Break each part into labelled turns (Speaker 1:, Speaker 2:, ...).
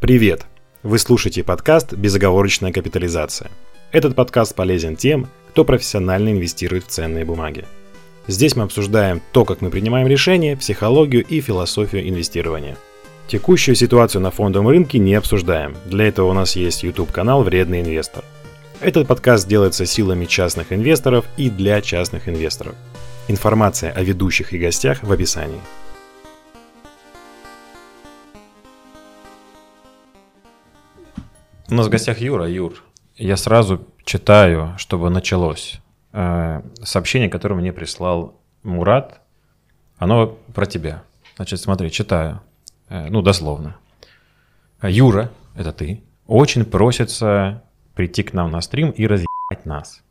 Speaker 1: Привет! Вы слушаете подкаст «Безоговорочная капитализация». Этот подкаст полезен тем, кто профессионально инвестирует в ценные бумаги. Здесь мы обсуждаем то, как мы принимаем решения, психологию и философию инвестирования. Текущую ситуацию на фондовом рынке не обсуждаем. Для этого у нас есть YouTube-канал «Вредный инвестор». Этот подкаст делается силами частных инвесторов и для частных инвесторов. Информация о ведущих и гостях в описании.
Speaker 2: У нас в гостях Юра. Юр, я сразу читаю, чтобы началось. Э, сообщение, которое мне прислал Мурат, оно про тебя. Значит, смотри, читаю. Э, ну, дословно. Юра, это ты, очень просится прийти к нам на стрим и разъебать нас.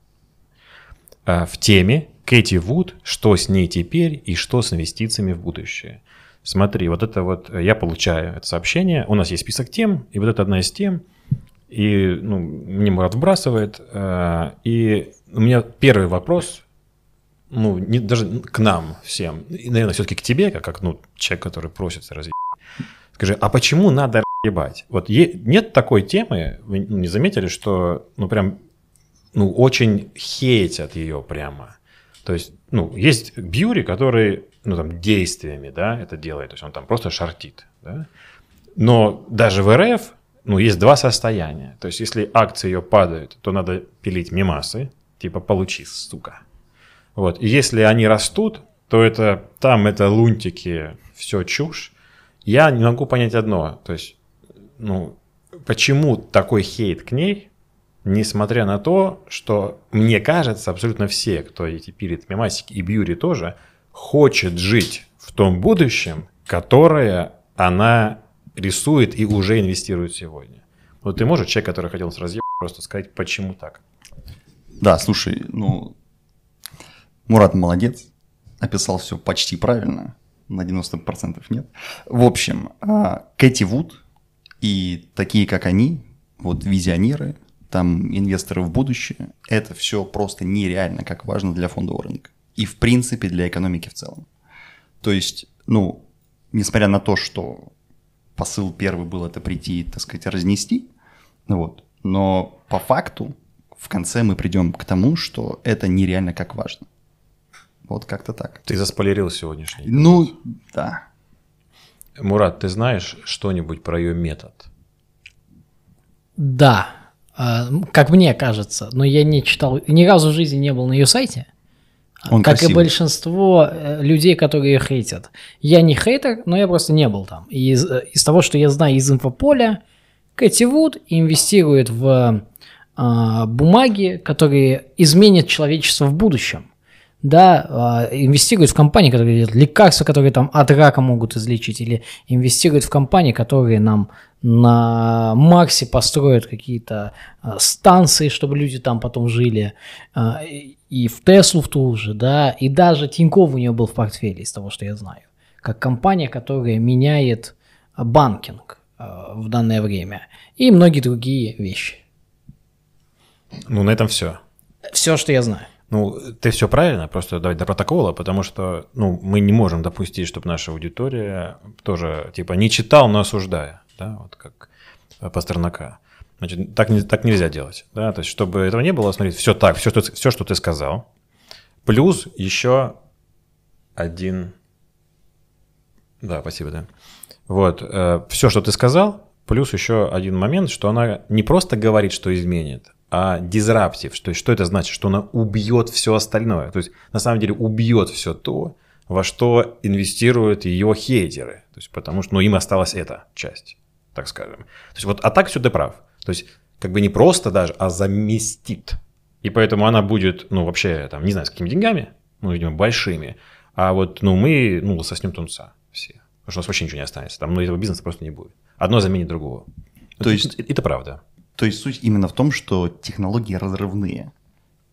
Speaker 2: Э, в теме Кэти Вуд, что с ней теперь и что с инвестициями в будущее. Смотри, вот это вот я получаю это сообщение. У нас есть список тем, и вот это одна из тем – и ну, мне Мурат вбрасывает. Э, и у меня первый вопрос, ну, не, даже к нам всем, и, наверное, все-таки к тебе, как, как ну, человек, который просится разъебать. Скажи, а почему надо разъебать? Вот е- нет такой темы, вы не заметили, что, ну, прям, ну, очень хейтят ее прямо. То есть, ну, есть Бьюри, который, ну, там, действиями, да, это делает, то есть он там просто шортит, да. Но даже в РФ ну, есть два состояния. То есть, если акции ее падают, то надо пилить мимасы, типа получи, сука. Вот. И если они растут, то это там это лунтики, все чушь. Я не могу понять одно. То есть, ну, почему такой хейт к ней, несмотря на то, что мне кажется, абсолютно все, кто эти пилит мемасики, и Бьюри тоже, хочет жить в том будущем, которое она рисует и уже инвестирует сегодня. Вот ты можешь, человек, который хотел нас разъебать, просто сказать, почему так?
Speaker 3: Да, слушай, ну, Мурат молодец, описал все почти правильно, на 90% нет. В общем, а, Кэти Вуд и такие, как они, вот визионеры, там инвесторы в будущее, это все просто нереально, как важно для фондового рынка. И в принципе для экономики в целом. То есть, ну, несмотря на то, что посыл первый был это прийти, так сказать, разнести. Вот. Но по факту в конце мы придем к тому, что это нереально как важно. Вот как-то так.
Speaker 2: Ты заспойлерил сегодняшний.
Speaker 3: Ну, да.
Speaker 2: Мурат, ты знаешь что-нибудь про ее метод?
Speaker 4: Да, а, как мне кажется, но я не читал, ни разу в жизни не был на ее сайте. Он как красивый. и большинство э, людей, которые хейтят. Я не хейтер, но я просто не был там. И из, э, из того, что я знаю из инфополя, Кэти Вуд инвестирует в э, бумаги, которые изменят человечество в будущем. Да, э, инвестирует в компании, которые делают лекарства, которые там от рака могут излечить, или инвестирует в компании, которые нам на Марсе построят какие-то э, станции, чтобы люди там потом жили. Э, и в Теслу в ту же, да, и даже Тинькофф у нее был в портфеле, из того, что я знаю, как компания, которая меняет а, банкинг в данное время, и многие другие вещи.
Speaker 2: Ну, на этом все.
Speaker 4: Все, что я знаю.
Speaker 2: Ну, ты все правильно, просто давай до протокола, потому что ну, мы не можем допустить, чтобы наша аудитория тоже, типа, не читал, но осуждая, да, вот как Пастернака. Значит, так, не, так нельзя делать. Да? То есть, чтобы этого не было, смотри, все так, все что, все, что ты сказал. Плюс еще один... Да, спасибо, да. Вот, э, все, что ты сказал, плюс еще один момент, что она не просто говорит, что изменит, а дизраптив, что, что это значит? Что она убьет все остальное. То есть, на самом деле, убьет все то, во что инвестируют ее хейтеры. То есть, потому что ну, им осталась эта часть, так скажем. То есть, вот, а так все ты прав. То есть как бы не просто даже, а заместит. И поэтому она будет, ну, вообще, там, не знаю, с какими деньгами, ну, видимо, большими. А вот, ну, мы, ну, соснем тунца все. Потому что у нас вообще ничего не останется. Там, ну, этого бизнеса просто не будет. Одно заменит другого.
Speaker 3: То это, есть...
Speaker 2: Это, это правда.
Speaker 3: То есть суть именно в том, что технологии разрывные.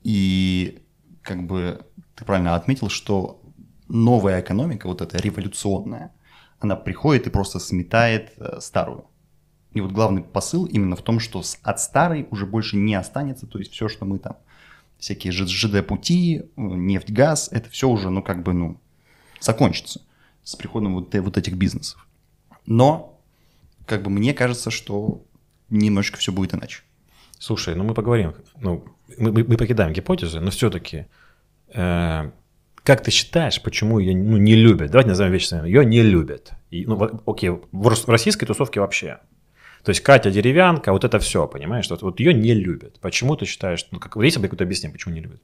Speaker 3: И как бы ты правильно отметил, что новая экономика, вот эта революционная, она приходит и просто сметает э, старую. И вот главный посыл именно в том, что от старой уже больше не останется, то есть все, что мы там, всякие ЖД-пути, э, нефть, газ, это все уже, ну, как бы, ну, закончится с приходом вот, вот этих бизнесов. Но как бы мне кажется, что немножечко все будет иначе.
Speaker 2: Слушай, ну мы поговорим, ну мы, мы, мы покидаем гипотезы, но все-таки э, как ты считаешь, почему ее ну, не любят? Давайте назовем вещи своими. Ее не любят. И, ну, окей, в российской тусовке вообще. То есть Катя деревянка, вот это все, понимаешь? Вот, вот ее не любят. Почему ты считаешь, ну, как, есть какое-то объяснение, почему не любят?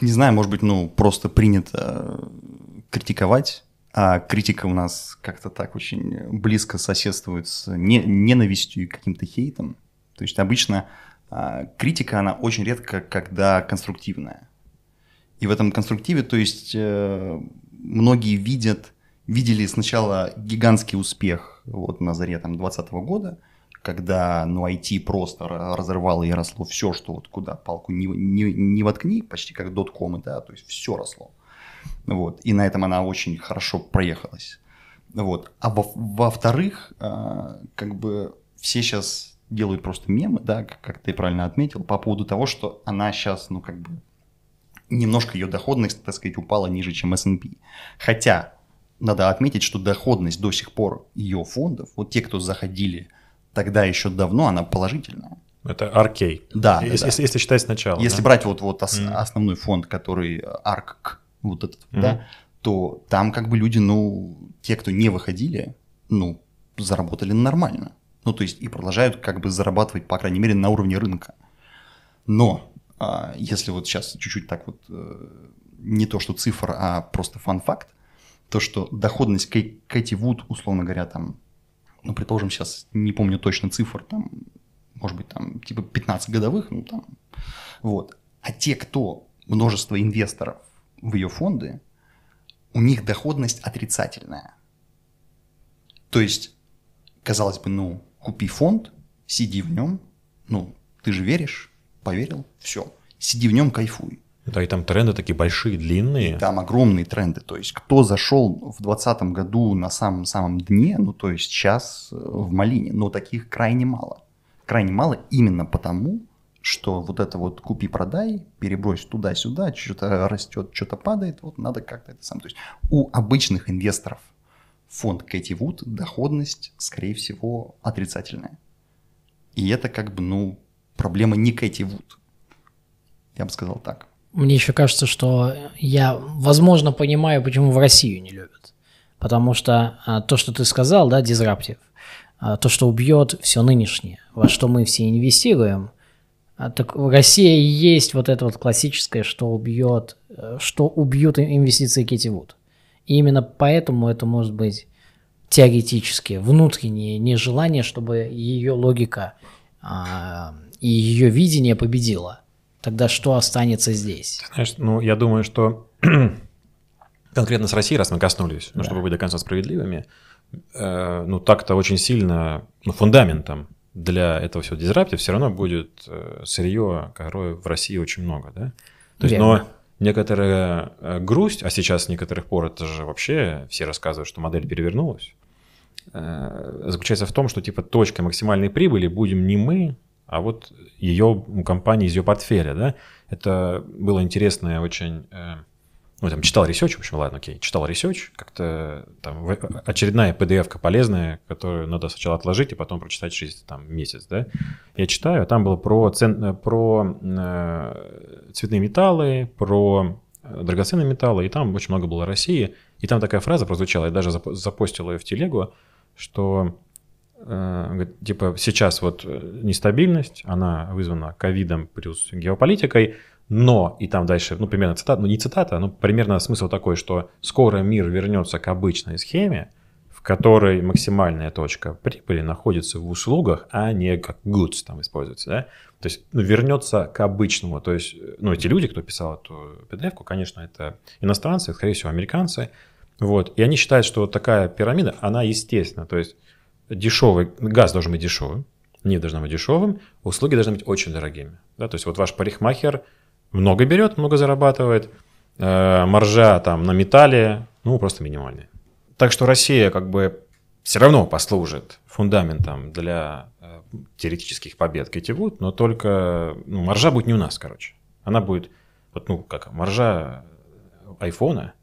Speaker 3: Не знаю, может быть, ну, просто принято э, критиковать, а критика у нас как-то так очень близко соседствует с не, ненавистью и каким-то хейтом. То есть обычно а, критика, она очень редко, когда конструктивная. И в этом конструктиве, то есть э, многие видят, видели сначала гигантский успех вот на заре там 2020 года, когда ну, IT просто разрывало и росло все, что вот куда палку не, не, не воткни, почти как доткомы, да, то есть все росло. Вот. И на этом она очень хорошо проехалась. Вот. А во- во-вторых, э, как бы все сейчас делают просто мемы, да, как ты правильно отметил, по поводу того, что она сейчас, ну, как бы, немножко ее доходность, так сказать, упала ниже, чем S&P. Хотя надо отметить, что доходность до сих пор ее фондов, вот те, кто заходили тогда еще давно, она положительная.
Speaker 2: Это Аркей.
Speaker 3: Да,
Speaker 2: если,
Speaker 3: да.
Speaker 2: Если, если считать сначала.
Speaker 3: Если
Speaker 2: да?
Speaker 3: брать вот, вот ос, mm. основной фонд, который ARK, вот этот, mm. да, то там как бы люди, ну, те, кто не выходили, ну, заработали нормально. Ну, то есть и продолжают как бы зарабатывать, по крайней мере, на уровне рынка. Но а, если вот сейчас чуть-чуть так вот э, не то что цифр, а просто фан-факт, то что доходность Кэти Вуд, условно говоря, там, ну, предположим, сейчас не помню точно цифр, там, может быть, там, типа 15 годовых, ну, там, вот. А те, кто множество инвесторов в ее фонды, у них доходность отрицательная. То есть, казалось бы, ну, купи фонд, сиди в нем, ну, ты же веришь, поверил, все, сиди в нем, кайфуй.
Speaker 2: Да, и там тренды такие большие, длинные.
Speaker 3: И там огромные тренды. То есть, кто зашел в 2020 году на самом-самом дне, ну, то есть сейчас э, в малине, но таких крайне мало. Крайне мало именно потому, что вот это вот купи-продай, перебрось туда-сюда, что-то растет, что-то падает, вот надо как-то это сам. То есть у обычных инвесторов фонд Кэти Вуд доходность, скорее всего, отрицательная. И это как бы, ну, проблема не Кэти Вуд. Я бы сказал так.
Speaker 4: Мне еще кажется, что я, возможно, понимаю, почему в Россию не любят. Потому что а, то, что ты сказал, да, дизраптив, а, то, что убьет все нынешнее, во что мы все инвестируем, а, так в России есть вот это вот классическое, что убьет, э, что убьют инвестиции Кити Вуд. И именно поэтому это может быть теоретически внутреннее нежелание, чтобы ее логика а, и ее видение победило, тогда что останется здесь?
Speaker 2: Знаешь, ну, я думаю, что конкретно с Россией, раз мы коснулись, ну, да. чтобы быть до конца справедливыми, э, ну, так-то очень сильно, ну, фундаментом для этого всего дизраптив все равно будет э, сырье, которое в России очень много, да? То есть, но некоторая э, грусть, а сейчас с некоторых пор это же вообще все рассказывают, что модель перевернулась, э, заключается в том, что типа точкой максимальной прибыли будем не мы, а вот ее у компании из ее портфеля, да, это было интересное очень, ну, там, читал research, в общем, ладно, окей, читал research, как-то там очередная PDF-ка полезная, которую надо сначала отложить и потом прочитать через там месяц, да. Я читаю, а там было про, цен, про э, цветные металлы, про драгоценные металлы, и там очень много было России, и там такая фраза прозвучала, я даже запостил ее в телегу, что Э, типа сейчас вот э, нестабильность, она вызвана ковидом плюс геополитикой, но, и там дальше, ну, примерно цитата, ну, не цитата, но примерно смысл такой, что скоро мир вернется к обычной схеме, в которой максимальная точка прибыли находится в услугах, а не как goods там используется, да? То есть ну, вернется к обычному. То есть, ну, эти люди, кто писал эту PDF, конечно, это иностранцы, скорее всего, американцы, вот, и они считают, что такая пирамида, она естественна, то есть дешевый, газ должен быть дешевым, нефть должна быть дешевым, услуги должны быть очень дорогими. Да? То есть вот ваш парикмахер много берет, много зарабатывает, э, маржа там на металле, ну, просто минимальная. Так что Россия как бы все равно послужит фундаментом для э, теоретических побед Китивуд, но только ну, маржа будет не у нас, короче. Она будет, вот, ну, как маржа айфона,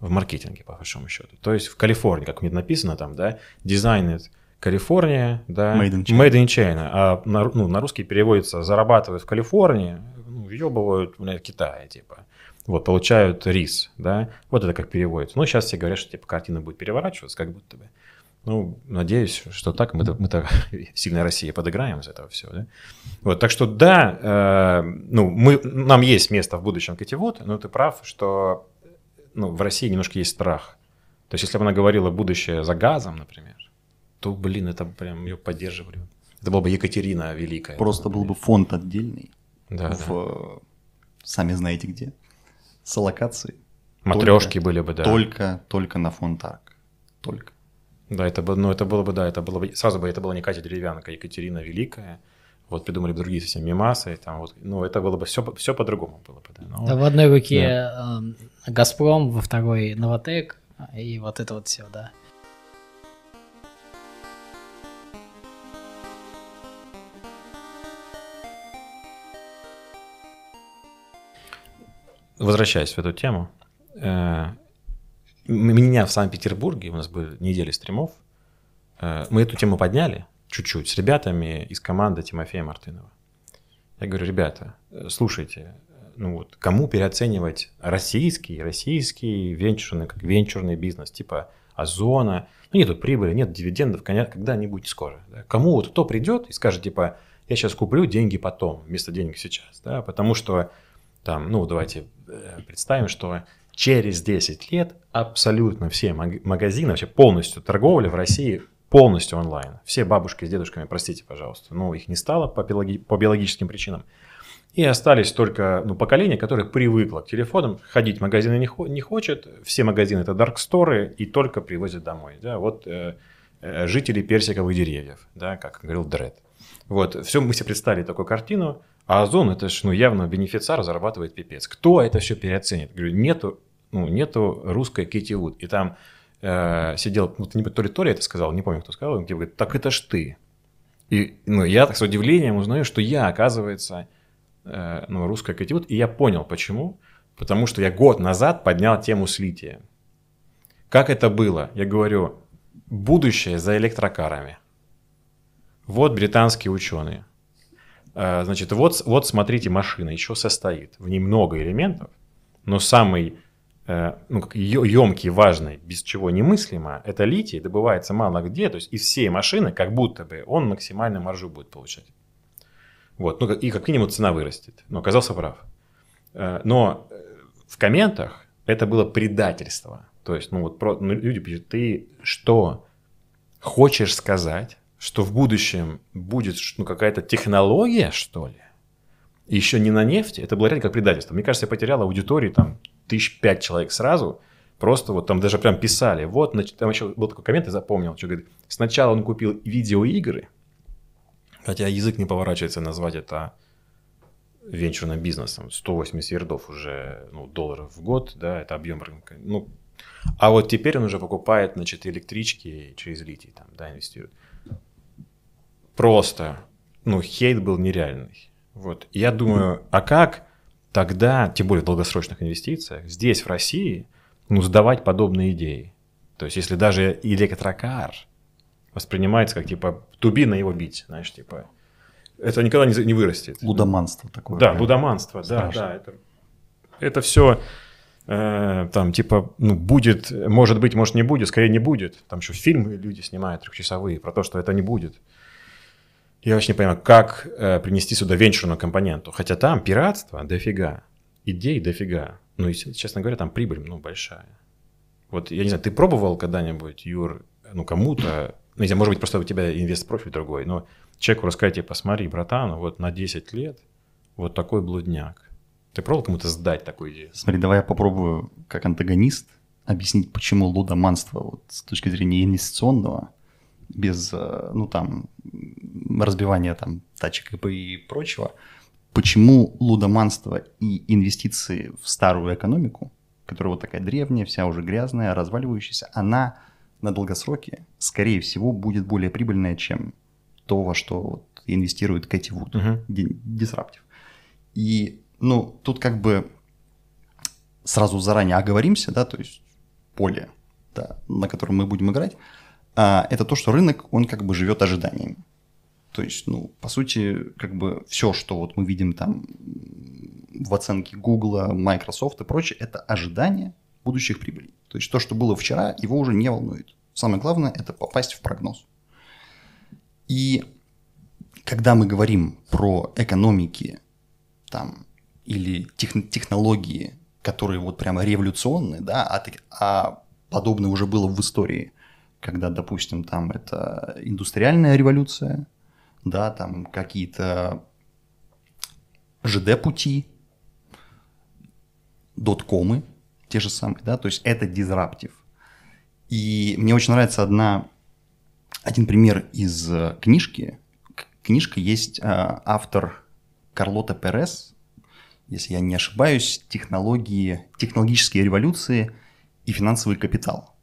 Speaker 2: в маркетинге, по большому счету. То есть в Калифорнии, как мне написано там, да, дизайнет Калифорния, да,
Speaker 3: Made in China,
Speaker 2: Made in China а на, ну, на русский переводится зарабатывают в Калифорнии, въебывают в Китае, типа. Вот, получают рис, да, вот это как переводится. Ну, сейчас все говорят, что типа картина будет переворачиваться, как будто бы. Ну, надеюсь, что так мы, мы так сильная Россия подыграем из этого всего, да. Вот, так что да, э, ну, мы, нам есть место в будущем Кативуд, но ты прав, что ну, в России немножко есть страх. То есть, если бы она говорила будущее за газом, например, то, блин, это прям ее поддерживали. Это была бы Екатерина Великая.
Speaker 3: Просто был бы фонд отдельный.
Speaker 2: Да,
Speaker 3: в, да. Сами знаете где. С локацией.
Speaker 2: Матрешки только, были бы, да.
Speaker 3: Только, только на фонд арк. Только.
Speaker 2: Да, это, бы, ну, это было бы, да, это было бы, сразу бы это была не Катя Деревянка, а Екатерина Великая. Вот придумали бы другие совсем мимасы, там вот, ну, это было бы все, все по-другому было бы, да.
Speaker 4: Но, да в одной руке да. э, Газпром, во второй Новотек, и вот это вот все, да.
Speaker 2: Возвращаясь в эту тему, э, меня в Санкт-Петербурге, у нас были недели стримов, э, мы эту тему подняли чуть-чуть с ребятами из команды Тимофея Мартынова. Я говорю, ребята, э, слушайте, ну вот, кому переоценивать российский, российский венчурный, как венчурный бизнес, типа Озона, ну нету прибыли, нет дивидендов, когда-нибудь скоро. Да? Кому вот кто придет и скажет, типа, я сейчас куплю деньги потом, вместо денег сейчас, да, потому что там, ну, давайте э, представим, что через 10 лет абсолютно все магазины, вообще полностью торговля в России полностью онлайн. Все бабушки с дедушками, простите, пожалуйста, но их не стало по, биологи- по биологическим причинам. И остались только ну, поколения, которое привыкло к телефонам, ходить в магазины не, хо- не хочет, все магазины это дарксторы и только привозят домой. Да? Вот э, э, жители персиковых деревьев, да, как говорил Дред. Вот, все, мы себе представили такую картину, а Озон, это же ну, явно бенефициар зарабатывает пипец. Кто это все переоценит? Говорю, нету, ну, нету русской Кити Вуд. И там э, сидел, ну, не, то ли то ли это сказал, не помню, кто сказал, он говорит, так это ж ты. И ну, я так с удивлением узнаю, что я, оказывается, э, ну, русская Кити Вуд. И я понял, почему. Потому что я год назад поднял тему слития. Как это было? Я говорю, будущее за электрокарами. Вот британские ученые. Э, значит, вот, вот смотрите, машина еще состоит. В ней много элементов, но самый э, ну, емкий, важный, без чего немыслимо, это литий, добывается мало где, то есть из всей машины как будто бы он максимальную маржу будет получать. Вот, ну и как минимум цена вырастет. Но оказался прав. Э, но в комментах это было предательство. То есть, ну вот ну, люди пишут, ты что хочешь сказать, что в будущем будет ну, какая-то технология, что ли, еще не на нефти, это было реально как предательство. Мне кажется, я потерял аудитории там тысяч пять человек сразу, просто вот там даже прям писали, вот, там еще был такой коммент, я запомнил, что говорит, сначала он купил видеоигры, хотя язык не поворачивается назвать это венчурным бизнесом, 180 ярдов уже ну, долларов в год, да, это объем рынка, ну, а вот теперь он уже покупает, значит, электрички через литий, там, да, инвестирует просто, ну, хейт был нереальный. Вот. я думаю, а как тогда, тем более в долгосрочных инвестициях, здесь, в России, ну, сдавать подобные идеи? То есть, если даже электрокар воспринимается как, типа, тубина его бить, знаешь, типа, это никогда не, не вырастет.
Speaker 3: Лудоманство такое.
Speaker 2: Да, лудоманство, да, да. Это, это все э, там, типа, ну, будет, может быть, может, не будет, скорее не будет. Там еще фильмы люди снимают трехчасовые про то, что это не будет. Я вообще не понимаю, как э, принести сюда венчурную компоненту. Хотя там пиратство дофига, идей дофига. Ну и, честно говоря, там прибыль ну, большая. Вот, я не знаю, ты пробовал когда-нибудь, Юр, ну, кому-то, ну, не знаю, может быть, просто у тебя инвест-профиль другой, но человеку рассказать, типа, смотри, братан, вот на 10 лет вот такой блудняк. Ты пробовал кому-то сдать такую идею?
Speaker 3: Смотри, давай я попробую как антагонист объяснить, почему лудоманство вот, с точки зрения инвестиционного без, э, ну там, разбивания там тачек и прочего, почему лудоманство и инвестиции в старую экономику, которая вот такая древняя, вся уже грязная, разваливающаяся, она на долгосроке, скорее всего, будет более прибыльная, чем то, во что вот инвестирует Кэти Вуд, uh-huh. Disruptive. И, ну, тут как бы сразу заранее оговоримся, да, то есть поле, да, на котором мы будем играть, это то, что рынок, он как бы живет ожиданиями. То есть, ну, по сути, как бы все, что вот мы видим там в оценке Google, Microsoft и прочее, это ожидание будущих прибылей. То есть то, что было вчера, его уже не волнует. Самое главное – это попасть в прогноз. И когда мы говорим про экономики там, или тех, технологии, которые вот прямо революционные, да, а, а подобное уже было в истории, когда, допустим, там это индустриальная революция, да, там какие-то ЖД-пути, доткомы, те же самые, да, то есть это дизраптив. И мне очень нравится одна, один пример из э, книжки. Книжка есть э, автор Карлота Перес, если я не ошибаюсь, технологии, технологические революции и финансовый капитал.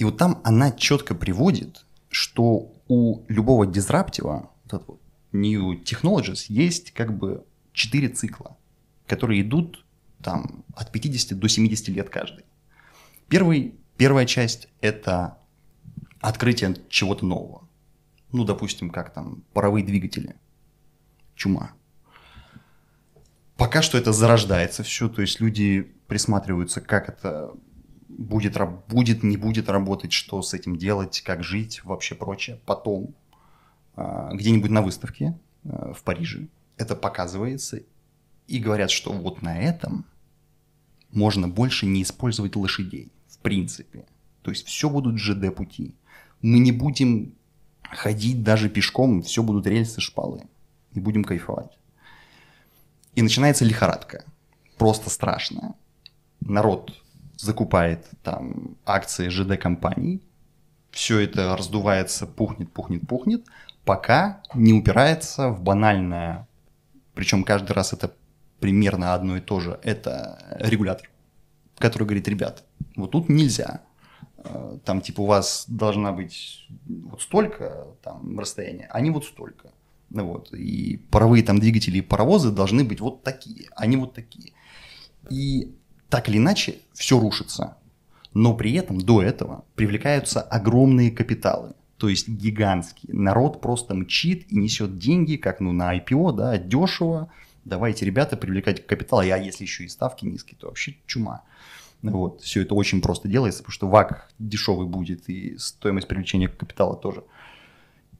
Speaker 3: И вот там она четко приводит, что у любого дизраптива, вот New Technologies, есть как бы четыре цикла, которые идут там от 50 до 70 лет каждый. Первый, первая часть – это открытие чего-то нового. Ну, допустим, как там паровые двигатели. Чума. Пока что это зарождается все, то есть люди присматриваются, как это будет, будет, не будет работать, что с этим делать, как жить, вообще прочее. Потом а, где-нибудь на выставке а, в Париже это показывается, и говорят, что вот на этом можно больше не использовать лошадей, в принципе. То есть все будут ЖД-пути. Мы не будем ходить даже пешком, все будут рельсы, шпалы. И будем кайфовать. И начинается лихорадка. Просто страшная. Народ закупает там акции ЖД-компаний, все это раздувается, пухнет, пухнет, пухнет, пока не упирается в банальное, причем каждый раз это примерно одно и то же, это регулятор, который говорит, ребят, вот тут нельзя, э, там типа у вас должна быть вот столько там расстояния, а не вот столько. Ну вот, и паровые там двигатели и паровозы должны быть вот такие, а не вот такие. И так или иначе все рушится. Но при этом до этого привлекаются огромные капиталы, то есть гигантские. Народ просто мчит и несет деньги, как ну, на IPO, да, дешево. Давайте, ребята, привлекать капитал. А если еще и ставки низкие, то вообще чума. Вот, все это очень просто делается, потому что ВАК дешевый будет, и стоимость привлечения капитала тоже.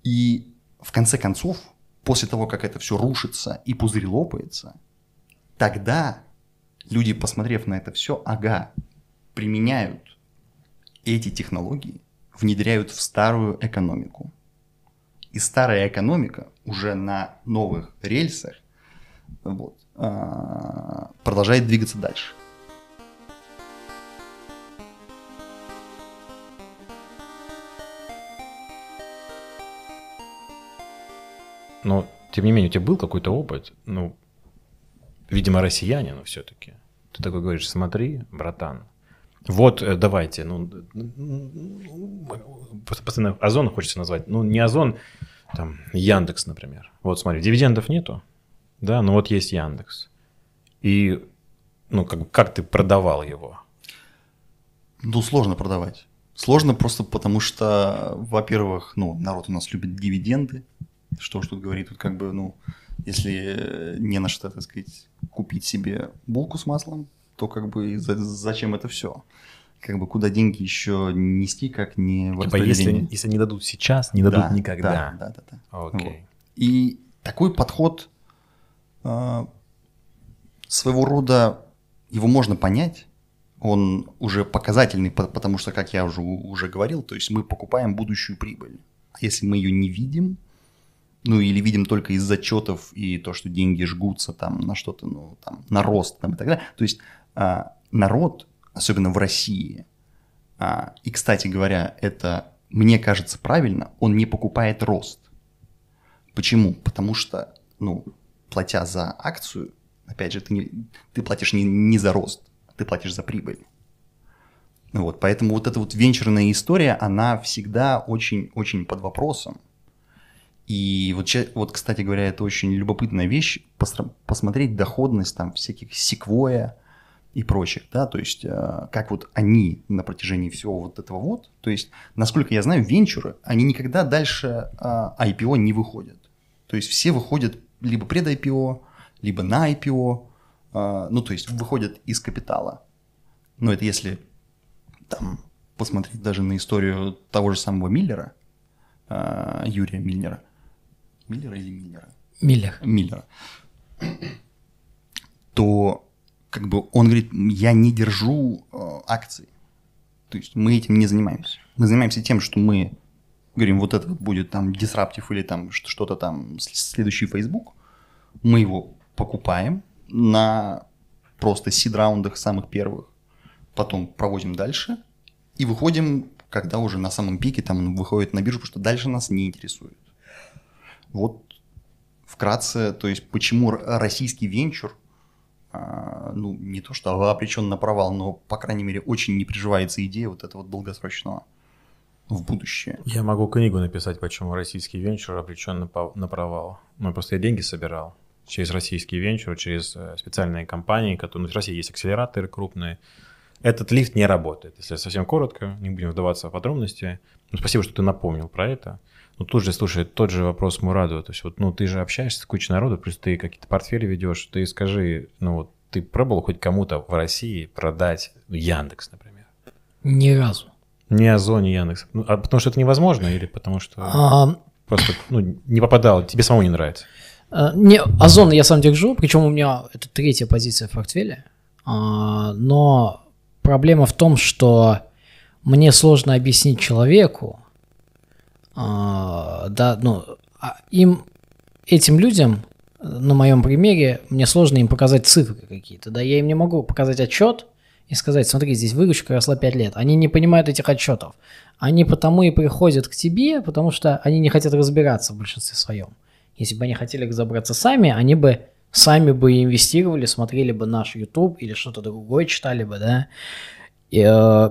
Speaker 3: И в конце концов, после того, как это все рушится и пузырь лопается, тогда люди, посмотрев на это все, ага, применяют эти технологии, внедряют в старую экономику. И старая экономика уже на новых рельсах вот, а, продолжает двигаться дальше.
Speaker 2: Но, тем не менее, у тебя был какой-то опыт, ну, видимо, россиянин все-таки. Ты такой говоришь, смотри, братан, вот, э, давайте, ну, постоянно Озон хочется назвать, ну, не Озон, там, Яндекс, например. Вот, смотри, дивидендов нету, да, но вот есть Яндекс. И, ну, как, как ты продавал его?
Speaker 3: Ну, сложно продавать. Сложно просто потому, что, во-первых, ну, народ у нас любит дивиденды. Что уж тут говорить, тут как бы, ну, если не на что, так сказать, купить себе булку с маслом, то как бы зачем это все? Как бы куда деньги еще нести, как не
Speaker 2: в типа если, если не дадут сейчас, не дадут да, никогда.
Speaker 3: Да, да, да. да. Окей. Вот. И такой подход э, своего рода, его можно понять, он уже показательный, потому что, как я уже, уже говорил, то есть мы покупаем будущую прибыль. А если мы ее не видим, ну или видим только из зачетов и то, что деньги жгутся там на что-то, ну там на рост там и так далее. То есть а, народ, особенно в России, а, и, кстати говоря, это мне кажется правильно, он не покупает рост. Почему? Потому что, ну, платя за акцию, опять же, ты, не, ты платишь не, не за рост, ты платишь за прибыль. Вот, поэтому вот эта вот венчурная история, она всегда очень-очень под вопросом. И вот, вот, кстати говоря, это очень любопытная вещь, посмотреть доходность там всяких секвоя, и прочих, да, то есть э, как вот они на протяжении всего вот этого вот, то есть, насколько я знаю, венчуры, они никогда дальше э, IPO не выходят. То есть все выходят либо пред IPO, либо на IPO, э, ну, то есть выходят из капитала. Ну, это если там посмотреть даже на историю того же самого Миллера, э, Юрия Миллера. Миллера или Миллера?
Speaker 4: Миллер.
Speaker 3: Миллера. То как бы он говорит, я не держу э, акций. То есть мы этим не занимаемся. Мы занимаемся тем, что мы говорим, вот это будет там дисраптив или там что-то там, следующий Facebook. Мы его покупаем на просто сид-раундах самых первых, потом проводим дальше и выходим, когда уже на самом пике там выходит на биржу, потому что дальше нас не интересует. Вот вкратце, то есть почему российский венчур а, ну, не то что обречен на провал, но, по крайней мере, очень не приживается идея вот этого долгосрочного в будущее.
Speaker 2: Я могу книгу написать, почему российский венчур обречен на, на провал. Ну, просто я деньги собирал через российский венчур, через э, специальные компании, которые... Ну, в России есть акселераторы крупные. Этот лифт не работает. Если совсем коротко, не будем вдаваться в подробности. Ну, спасибо, что ты напомнил про это. Ну, тут же, слушай, тот же вопрос Мураду. То есть, вот, ну, ты же общаешься с кучей народу, плюс ты какие-то портфели ведешь. Ты скажи, ну, вот, ты пробовал хоть кому-то в России продать Яндекс, например?
Speaker 4: Ни разу.
Speaker 2: Не Озон, не Яндекс. Ну, а потому что это невозможно или потому что а... просто ну, не попадал, тебе самому не нравится?
Speaker 4: А, не, Озон я сам держу, причем у меня это третья позиция в портфеле. А, но проблема в том, что мне сложно объяснить человеку, да, ну, а им, этим людям, на моем примере, мне сложно им показать цифры какие-то, да, я им не могу показать отчет и сказать, смотри, здесь выручка росла 5 лет. Они не понимают этих отчетов. Они потому и приходят к тебе, потому что они не хотят разбираться в большинстве своем. Если бы они хотели разобраться сами, они бы сами бы инвестировали, смотрели бы наш YouTube или что-то другое читали бы, да. И, э,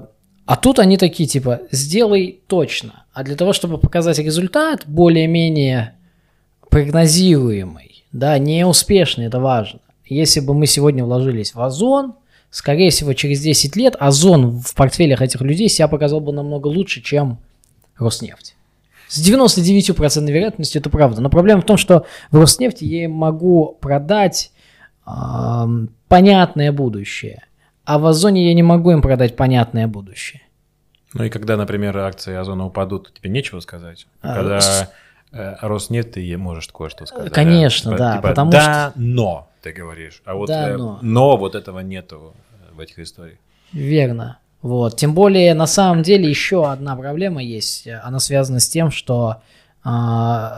Speaker 4: а тут они такие, типа, сделай точно. А для того, чтобы показать результат более-менее прогнозируемый, да, неуспешный, это важно. Если бы мы сегодня вложились в Озон, скорее всего, через 10 лет Озон в портфелях этих людей себя показал бы намного лучше, чем Роснефть. С 99% вероятностью это правда. Но проблема в том, что в Роснефти я могу продать э, понятное будущее а в Озоне я не могу им продать понятное будущее.
Speaker 2: Ну и когда, например, акции Озона упадут, тебе нечего сказать. А, когда с... э, Роснефть, ты можешь кое-что сказать.
Speaker 4: Конечно, да.
Speaker 2: Типа,
Speaker 4: потому
Speaker 2: да, что... но, ты говоришь. А вот да, э, но. но вот этого нету в этих историях.
Speaker 4: Верно. Вот. Тем более, на самом деле, еще одна проблема есть. Она связана с тем, что э,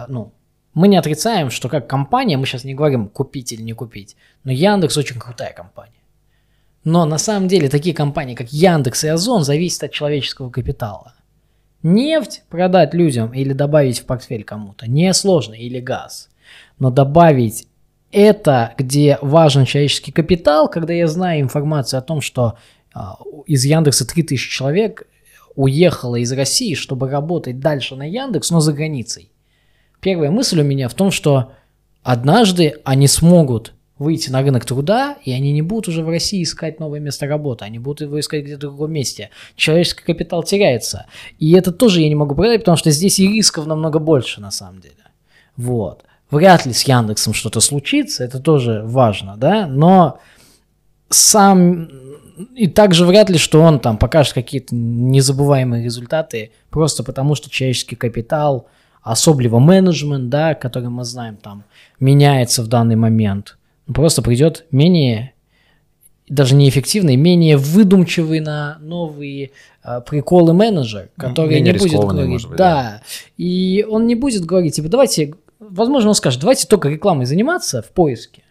Speaker 4: ну, мы не отрицаем, что как компания, мы сейчас не говорим купить или не купить, но Яндекс очень крутая компания. Но на самом деле такие компании, как Яндекс и Озон, зависят от человеческого капитала. Нефть продать людям или добавить в портфель кому-то несложно, или газ. Но добавить это, где важен человеческий капитал, когда я знаю информацию о том, что а, из Яндекса 3000 человек уехало из России, чтобы работать дальше на Яндекс, но за границей. Первая мысль у меня в том, что однажды они смогут выйти на рынок труда, и они не будут уже в России искать новое место работы, они будут его искать где-то в другом месте. Человеческий капитал теряется. И это тоже я не могу продать, потому что здесь и рисков намного больше на самом деле. Вот. Вряд ли с Яндексом что-то случится, это тоже важно, да, но сам и также вряд ли, что он там покажет какие-то незабываемые результаты, просто потому что человеческий капитал, особливо менеджмент, да, который мы знаем там, меняется в данный момент – просто придет менее, даже неэффективный, менее выдумчивый на новые а, приколы менеджер, который менее не будет говорить, быть, да, да, и он не будет говорить, типа, давайте, возможно, он скажет, давайте только рекламой заниматься в поиске,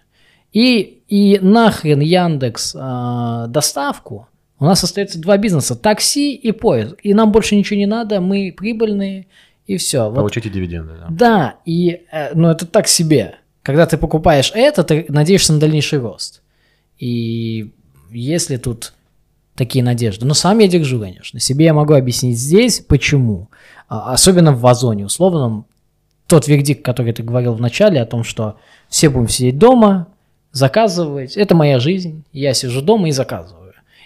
Speaker 4: и, и нахрен Яндекс э, доставку, у нас остается два бизнеса, такси и поиск, и нам больше ничего не надо, мы прибыльные, и все.
Speaker 2: Получите вот. дивиденды, да.
Speaker 4: Да, и, э, ну это так себе, когда ты покупаешь это, ты надеешься на дальнейший рост. И если тут такие надежды. Но сам я держу, конечно. Себе я могу объяснить здесь, почему. А, особенно в вазоне условном. Тот вердикт, который ты говорил в начале, о том, что все будем сидеть дома, заказывать. Это моя жизнь. Я сижу дома и заказываю.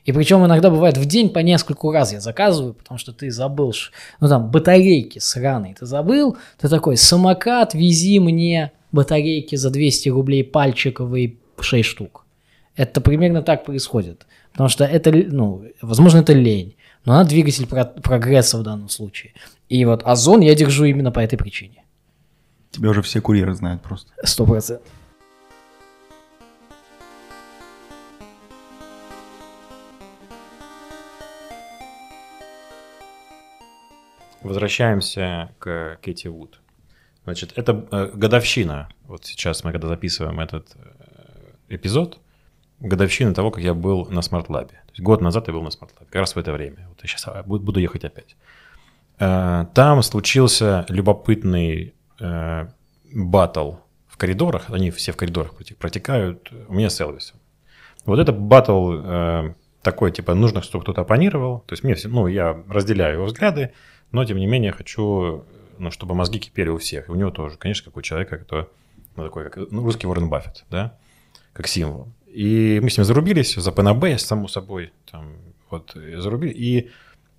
Speaker 4: И причем иногда бывает в день по нескольку раз я заказываю, потому что ты забыл, ну там батарейки сраные, ты забыл, ты такой, самокат, вези мне батарейки за 200 рублей пальчиковые 6 штук. Это примерно так происходит. Потому что это, ну, возможно, это лень, но она двигатель прогресса в данном случае. И вот Озон я держу именно по этой причине.
Speaker 3: Тебя уже все курьеры знают просто.
Speaker 4: Сто процентов.
Speaker 2: Возвращаемся к Кэти Вуд. Значит, это э, годовщина. Вот сейчас мы, когда записываем этот э, эпизод, годовщина того, как я был на есть год назад я был на Lab, как раз в это время. Вот я сейчас а, буду ехать опять. Э, там случился любопытный батл в коридорах. Они все в коридорах протекают. У меня с Элвисом. Вот это батл такой, типа, нужно, чтобы кто-то оппонировал. То есть мне, ну, я разделяю его взгляды, но, тем не менее, хочу, ну, чтобы мозги кипели у всех. И у него тоже, конечно, как у человека, кто, ну, такой, как ну, русский Уоррен Баффет, да, как символ. И мы с ним зарубились за ПНБ, само собой, там, вот, зарубили. И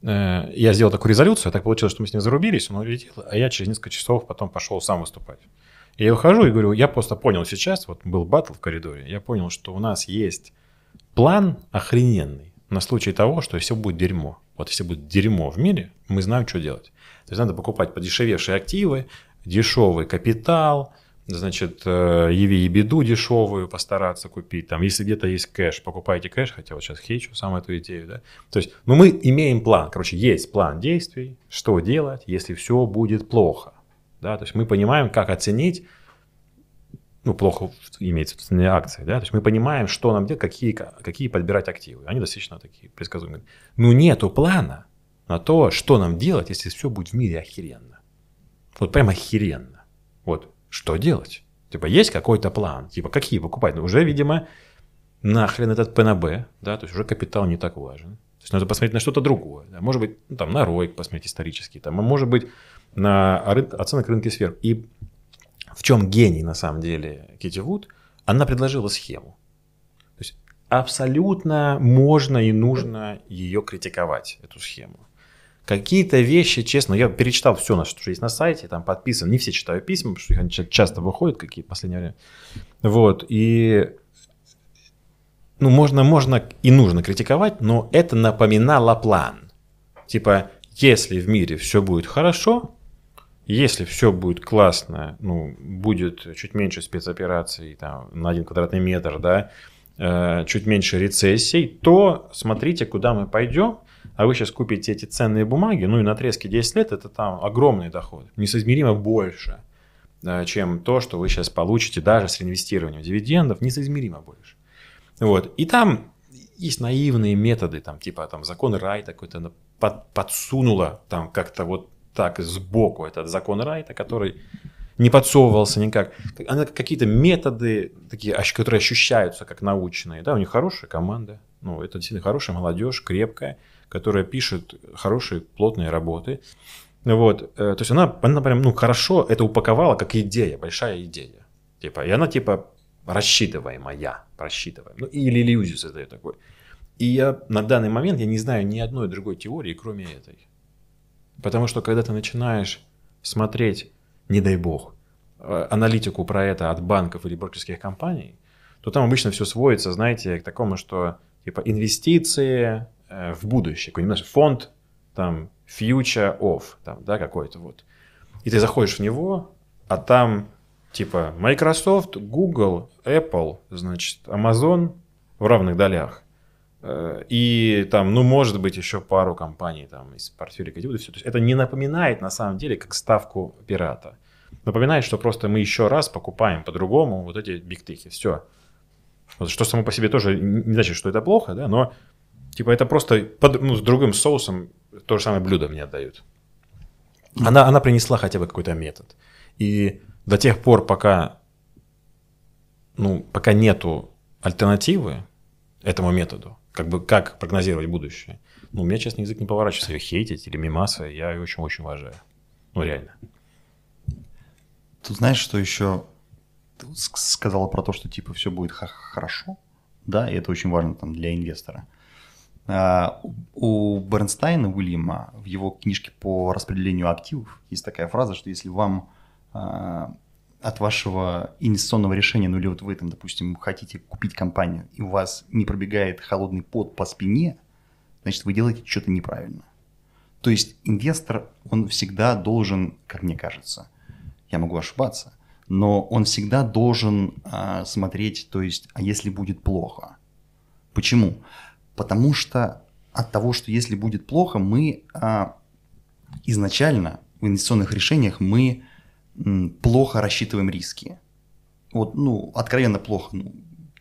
Speaker 2: э, я сделал такую резолюцию, так получилось, что мы с ним зарубились, он улетел, а я через несколько часов потом пошел сам выступать. И я выхожу и говорю, я просто понял сейчас, вот был батл в коридоре, я понял, что у нас есть план охрененный на случай того, что все будет дерьмо. Вот если будет дерьмо в мире, мы знаем, что делать. То есть надо покупать подешевевшие активы, дешевый капитал, значит, э, яви и беду дешевую постараться купить. Там, если где-то есть кэш, покупайте кэш, хотя вот сейчас хейчу сам эту идею, да. То есть, ну, мы имеем план, короче, есть план действий, что делать, если все будет плохо, да, то есть мы понимаем, как оценить, ну, плохо имеется в виду акции, да, то есть мы понимаем, что нам делать, какие, какие подбирать активы. Они достаточно такие предсказуемые. Ну, нету плана на то, что нам делать, если все будет в мире охеренно. Вот прям охеренно. Вот, что делать? Типа, есть какой-то план, типа, какие покупать? Ну, уже, видимо, нахрен этот ПНБ, да, то есть уже капитал не так важен. То есть надо посмотреть на что-то другое. Да? Может быть, ну, там, на ROIC посмотреть исторический, там, а может быть, на оценок рынка сфер. И в чем гений, на самом деле, Кити Вуд, она предложила схему. То есть абсолютно можно и нужно ее критиковать, эту схему. Какие-то вещи, честно, я перечитал все, что есть на сайте, там подписан, не все читаю письма, потому что они часто выходят, какие в последнее время. Вот, и ну, можно, можно и нужно критиковать, но это напоминало план. Типа, если в мире все будет хорошо, если все будет классно, ну, будет чуть меньше спецопераций там, на один квадратный метр, да, э, чуть меньше рецессий, то смотрите, куда мы пойдем, а вы сейчас купите эти ценные бумаги, ну и на отрезке 10 лет это там огромный доход, несоизмеримо больше, э, чем то, что вы сейчас получите даже с реинвестированием дивидендов, несоизмеримо больше. Вот. И там есть наивные методы, там, типа там закон Рай такой-то под, подсунула там как-то вот так сбоку этот закон Райта, который не подсовывался никак. Она какие-то методы, такие, которые ощущаются как научные. Да, у них хорошая команда. Ну, это действительно хорошая молодежь, крепкая, которая пишет хорошие, плотные работы. Вот. Э, то есть она, она прям, ну, хорошо это упаковала как идея, большая идея. Типа, и она типа рассчитываемая, рассчитываем. Ну, или иллюзию создает такой. И я на данный момент я не знаю ни одной другой теории, кроме этой. Потому что когда ты начинаешь смотреть, не дай бог, э, аналитику про это от банков или брокерских компаний, то там обычно все сводится, знаете, к такому, что типа инвестиции э, в будущее, какой-нибудь фонд, там, future of, там, да, какой-то вот. И ты заходишь в него, а там типа Microsoft, Google, Apple, значит, Amazon в равных долях. Э, и там, ну, может быть, еще пару компаний там из портфеля Категории. Все. То есть это не напоминает на самом деле как ставку пирата. Напоминает, что просто мы еще раз покупаем по-другому вот эти бигтехи. Все. Вот, что само по себе тоже не значит, что это плохо, да, но типа это просто под, ну, с другим соусом то же самое блюдо мне отдают. Она, она принесла хотя бы какой-то метод. И до тех пор, пока, ну, пока нету альтернативы этому методу, как бы как прогнозировать будущее. Ну, у меня, честно, язык не поворачивается ее хейтить или мимаса, я ее очень-очень уважаю. Ну, реально.
Speaker 3: Тут знаешь, что еще сказала про то, что типа все будет хорошо, да, и это очень важно там для инвестора. А, у Бернстайна Уильяма в его книжке по распределению активов есть такая фраза, что если вам а, от вашего инвестиционного решения, ну или вот вы там, допустим, хотите купить компанию, и у вас не пробегает холодный пот по спине, значит, вы делаете что-то неправильно. То есть инвестор, он всегда должен, как мне кажется, я могу ошибаться, но он всегда должен а, смотреть, то есть, а если будет плохо? Почему? Потому что от того, что если будет плохо, мы а, изначально в инвестиционных решениях мы м, плохо рассчитываем риски. Вот, ну, откровенно плохо. Ну,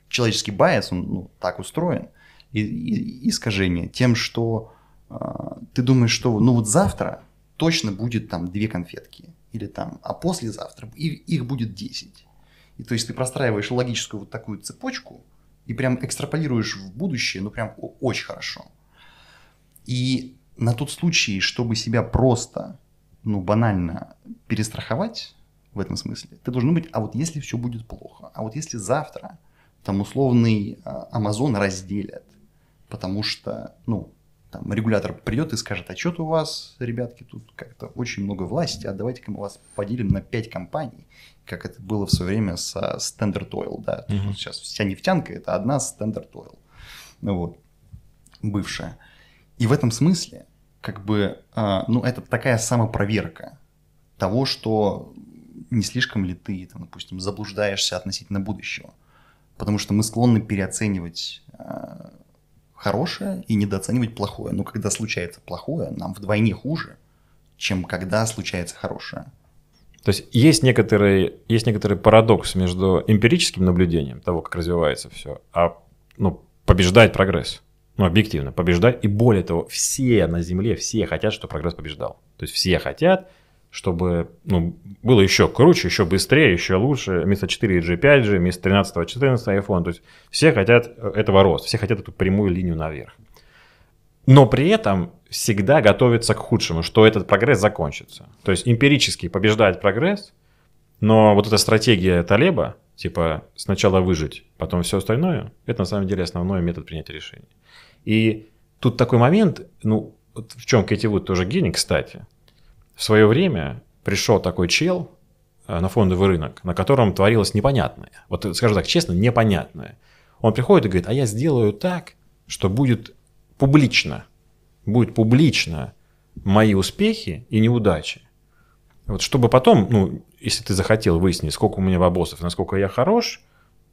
Speaker 3: человеческий байс, он ну, так устроен, и, и, искажение тем, что а, ты думаешь, что ну вот завтра точно будет там две конфетки, или там, а послезавтра их, их будет 10. И то есть ты простраиваешь логическую вот такую цепочку, и прям экстраполируешь в будущее, ну прям очень хорошо. И на тот случай, чтобы себя просто, ну банально перестраховать в этом смысле, ты должен быть, а вот если все будет плохо, а вот если завтра там условный а, Amazon разделят, потому что, ну, там регулятор придет и скажет, а что-то у вас, ребятки, тут как-то очень много власти, а давайте-ка мы вас поделим на 5 компаний, как это было в свое время со Standard Oil, да, угу. сейчас вся нефтянка это одна Standard Oil, ну вот, бывшая. И в этом смысле, как бы, а, ну, это такая самопроверка того, что не слишком ли ты, там, допустим, заблуждаешься относительно будущего. Потому что мы склонны переоценивать а, хорошее и недооценивать плохое. Но когда случается плохое, нам вдвойне хуже, чем когда случается хорошее.
Speaker 2: То есть есть некоторый, есть некоторый парадокс между эмпирическим наблюдением того, как развивается все, а ну, побеждает прогресс. Ну, объективно, побеждать. И более того, все на Земле, все хотят, чтобы прогресс побеждал. То есть все хотят, чтобы ну, было еще круче, еще быстрее, еще лучше. Вместо 4G 5G, вместо 13 14 iPhone. То есть все хотят этого роста, все хотят эту прямую линию наверх. Но при этом всегда готовятся к худшему, что этот прогресс закончится. То есть эмпирически побеждает прогресс, но вот эта стратегия Талеба, типа сначала выжить, потом все остальное, это на самом деле основной метод принятия решений. И тут такой момент, ну, вот в чем Кэти Вуд тоже гений, кстати, в свое время пришел такой чел э, на фондовый рынок, на котором творилось непонятное. Вот скажу так честно, непонятное. Он приходит и говорит, а я сделаю так, что будет публично, будет публично мои успехи и неудачи. Вот чтобы потом, ну, если ты захотел выяснить, сколько у меня бабосов, насколько я хорош,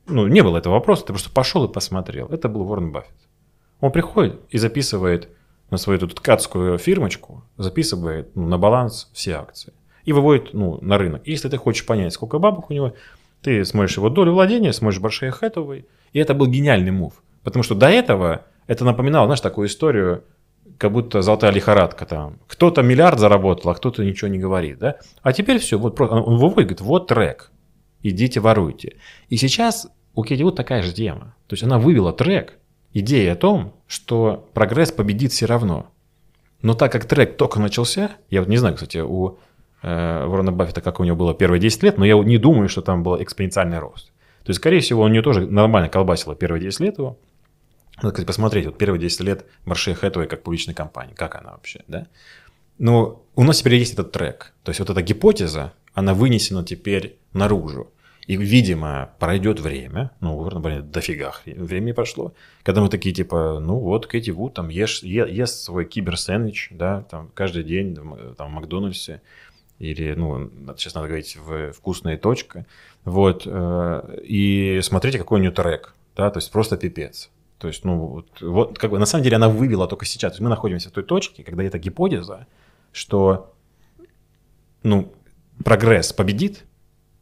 Speaker 2: ну, не было этого вопроса, ты просто пошел и посмотрел. Это был Уоррен Баффет. Он приходит и записывает на свою эту ткацкую фирмочку, записывает ну, на баланс все акции и выводит ну, на рынок. если ты хочешь понять, сколько бабок у него, ты смотришь его долю владения, смотришь Большие Хэтовой, и это был гениальный мув. Потому что до этого это напоминало, знаешь, такую историю, как будто золотая лихорадка там. Кто-то миллиард заработал, а кто-то ничего не говорит, да? А теперь все, вот просто, он выводит, говорит, вот трек, идите воруйте. И сейчас у Кэти вот такая же тема. То есть она вывела трек, идея о том, что прогресс победит все равно. Но так как трек только начался, я вот не знаю, кстати, у э, Ворона Баффета, как у него было первые 10 лет, но я не думаю, что там был экспоненциальный рост. То есть, скорее всего, у нее тоже нормально колбасило первые 10 лет его. Надо, кстати, посмотреть, вот первые 10 лет Марши Хэтуэй как публичной компании, как она вообще, да? Но у нас теперь есть этот трек. То есть вот эта гипотеза, она вынесена теперь наружу. И, видимо, пройдет время, ну, блин, дофига времени прошло, когда мы такие, типа, ну вот, Кэти Вуд там ешь, е, ест свой киберсэндвич, да, там, каждый день там, в Макдональдсе, или, ну, сейчас надо говорить, в вкусная точка, вот, э, и смотрите, какой у нее трек, да, то есть просто пипец. То есть, ну, вот, вот как бы, на самом деле она вывела только сейчас. То есть мы находимся в той точке, когда эта гипотеза, что, ну, прогресс победит,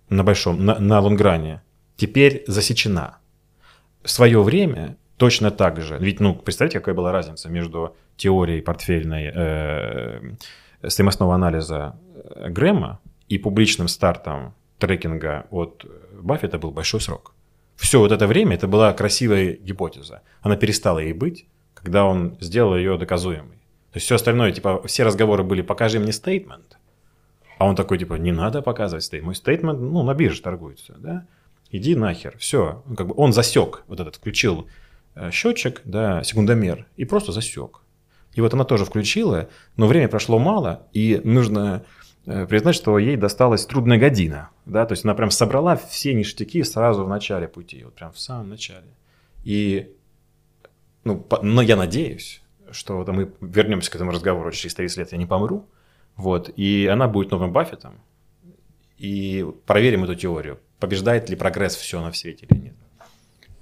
Speaker 2: на большом, на, на лонгране, теперь засечена. В свое время точно так же, ведь, ну, представьте, какая была разница между теорией портфельной э, стоимостного анализа э, Грэма и публичным стартом трекинга от Баффета был большой срок. Все вот это время это была красивая гипотеза. Она перестала ей быть, когда он сделал ее доказуемой. То есть все остальное, типа, все разговоры были «покажи мне стейтмент», а он такой, типа, не надо показывать стейт. Мой стейтмент, ну, на бирже торгуется, да? иди нахер, все. Как бы он засек, вот этот, включил э, счетчик, да, секундомер, и просто засек. И вот она тоже включила, но время прошло мало, и нужно признать, что ей досталась трудная година. Да? То есть она прям собрала все ништяки сразу в начале пути, вот прям в самом начале. И, ну, но я надеюсь, что вот мы вернемся к этому разговору через 30 лет, я не помру, вот, и она будет новым Баффетом, и проверим эту теорию, побеждает ли прогресс все на свете или нет.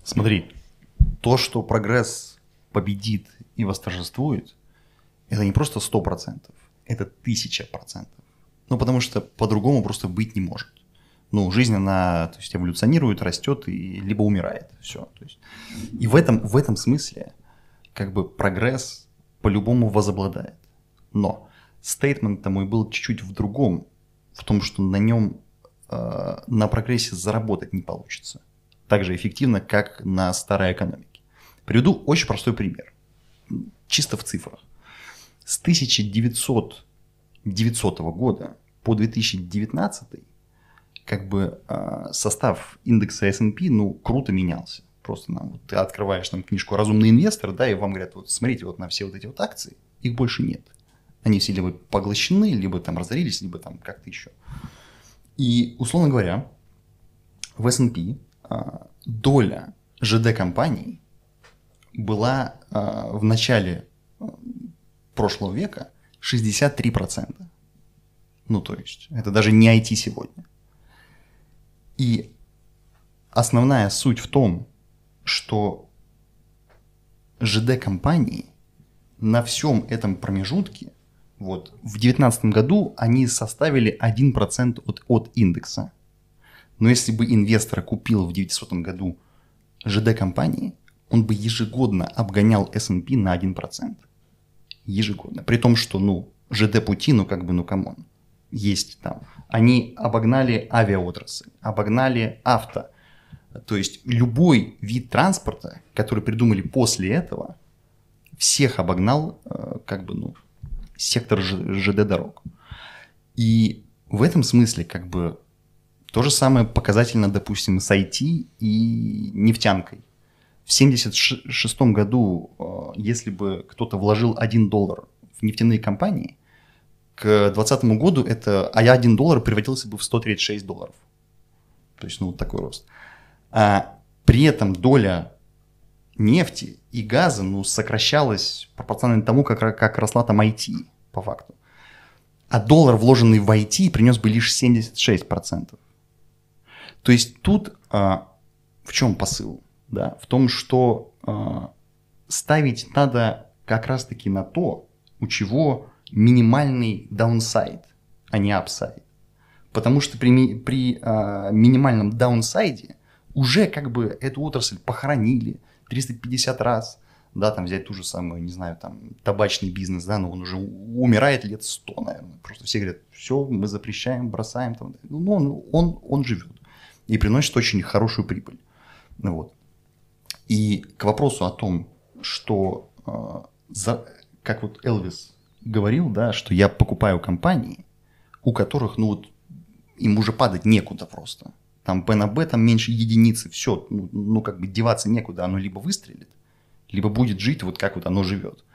Speaker 3: Смотри, то, что прогресс победит и восторжествует, это не просто 100%, это 1000%. Ну, потому что по-другому просто быть не может. Ну, жизнь, она то есть, эволюционирует, растет и либо умирает. Все. То есть, и в этом, в этом смысле как бы прогресс по-любому возобладает. Но стейтмент мой был чуть-чуть в другом, в том, что на нем, э, на прогрессе заработать не получится. Так же эффективно, как на старой экономике. Приведу очень простой пример. Чисто в цифрах. С 1900 900 года по 2019 как бы э, состав индекса S&P ну круто менялся. Просто нам, вот, ты открываешь там книжку «Разумный инвестор», да, и вам говорят, вот смотрите вот на все вот эти вот акции, их больше нет. Они все либо поглощены, либо там разорились, либо там как-то еще. И, условно говоря, в S&P а, доля ЖД-компаний была а, в начале а, прошлого века 63%. Ну, то есть, это даже не IT сегодня. И основная суть в том, что ЖД-компании на всем этом промежутке, вот, в 2019 году они составили 1% от, от индекса. Но если бы инвестор купил в 900 году ЖД-компании, он бы ежегодно обгонял S&P на 1%. Ежегодно. При том, что, ну, ЖД-пути, ну, как бы, ну, come on, есть там. Они обогнали авиаотрасль, обогнали авто, то есть любой вид транспорта, который придумали после этого, всех обогнал э, как бы, ну, сектор ЖД дорог. И в этом смысле как бы то же самое показательно, допустим, с IT и нефтянкой. В 1976 году, э, если бы кто-то вложил 1 доллар в нефтяные компании, к 2020 году это а 1 доллар превратился бы в 136 долларов. То есть, ну, вот такой рост. А при этом доля нефти и газа ну, сокращалась пропорционально тому, как, как росла там IT, по факту. А доллар, вложенный в IT, принес бы лишь 76%. То есть тут а, в чем посыл? Да? В том, что а, ставить надо как раз-таки на то, у чего минимальный downside, а не upside. Потому что при, при а, минимальном downside е уже как бы эту отрасль похоронили 350 раз, да, там взять ту же самую, не знаю, там, табачный бизнес, да, но он уже умирает лет 100, наверное. Просто все говорят, все, мы запрещаем, бросаем, там, ну, он, он, он живет и приносит очень хорошую прибыль. Вот. И к вопросу о том, что, э, за, как вот Элвис говорил, да, что я покупаю компании, у которых, ну вот, им уже падать некуда просто там P на B там меньше единицы, все, ну, ну как бы деваться некуда, оно либо выстрелит, либо будет жить вот как вот оно живет.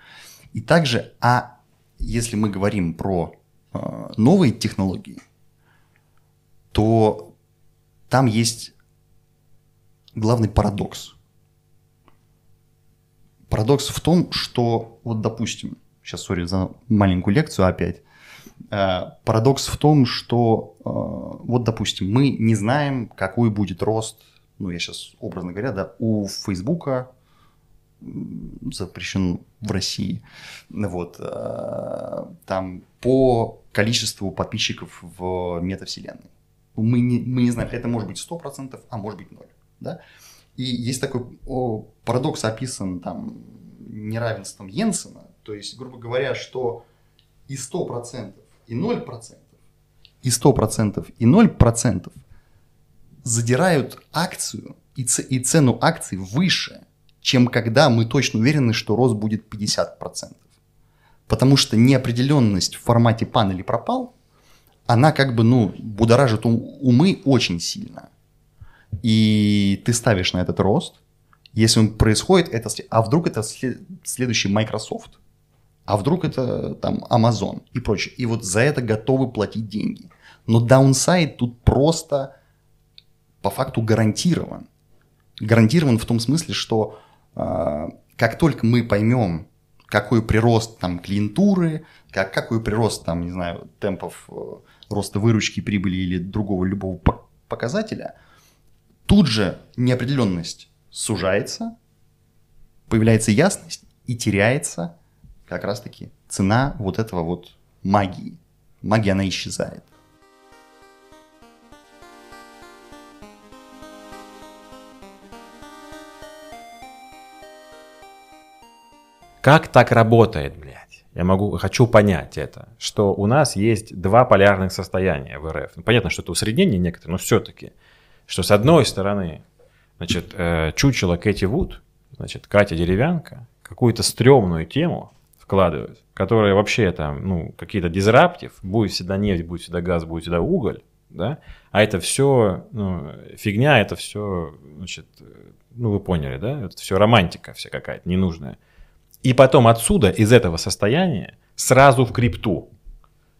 Speaker 3: И также, а если мы говорим про э, новые технологии, то там есть главный парадокс. Парадокс в том, что, вот допустим, сейчас, сори за маленькую лекцию опять, Э, парадокс в том, что э, вот, допустим, мы не знаем, какой будет рост, ну, я сейчас образно говоря, да, у Фейсбука запрещен в России, вот, э, там по количеству подписчиков в метавселенной. Мы не, мы не знаем, это может быть 100%, а может быть 0, да. И есть такой о, парадокс описан там неравенством Йенсена, то есть, грубо говоря, что и 100% и 0%, и 100%, и 0% задирают акцию и, и цену акций выше, чем когда мы точно уверены, что рост будет 50%. Потому что неопределенность в формате пан или пропал, она как бы, ну, будоражит умы очень сильно. И ты ставишь на этот рост, если он происходит, это, а вдруг это следующий Microsoft, а вдруг это там Amazon и прочее. И вот за это готовы платить деньги. Но даунсайд тут просто по факту гарантирован. Гарантирован в том смысле, что э, как только мы поймем, какой прирост там клиентуры, как, какой прирост там, не знаю, темпов э, роста выручки, прибыли или другого любого показателя, тут же неопределенность сужается, появляется ясность и теряется как раз-таки цена вот этого вот магии. Магия, она исчезает.
Speaker 2: Как так работает, блядь? Я могу, хочу понять это, что у нас есть два полярных состояния в РФ. Ну, понятно, что это усреднение некоторые, но все-таки, что с одной стороны, значит, э, чучело Кэти Вуд, значит, Катя Деревянка, какую-то стрёмную тему вкладывает, которая вообще там, ну, какие-то дизраптив, будет всегда нефть, будет всегда газ, будет всегда уголь, да, а это все, ну, фигня, это все, значит, ну, вы поняли, да, это все романтика вся какая-то ненужная. И потом отсюда, из этого состояния, сразу в крипту,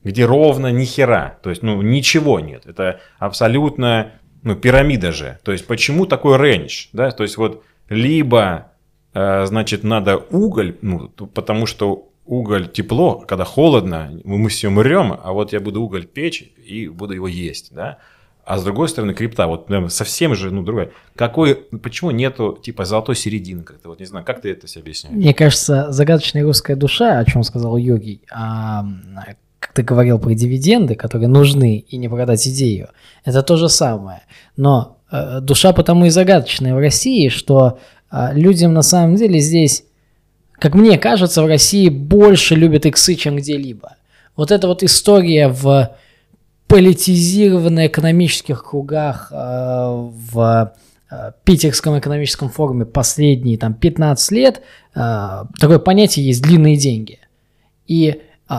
Speaker 2: где ровно ни хера, то есть, ну, ничего нет. Это абсолютно, ну, пирамида же. То есть, почему такой рейндж, да? То есть, вот, либо, э, значит, надо уголь, ну, потому что уголь тепло, когда холодно, мы все умрем, а вот я буду уголь печь и буду его есть, да? А с другой стороны, крипта, вот совсем же, ну, другая. Какой, почему нету, типа, золотой середины как-то? Вот не знаю, как ты это себе объясняешь?
Speaker 4: Мне кажется, загадочная русская душа, о чем сказал Йоги, а, как ты говорил про дивиденды, которые нужны, и не продать идею, это то же самое. Но э, душа потому и загадочная в России, что э, людям на самом деле здесь, как мне кажется, в России больше любят иксы, чем где-либо. Вот эта вот история в политизированной экономических кругах э, в э, Питерском экономическом форуме последние там 15 лет э, такое понятие есть длинные деньги. И э,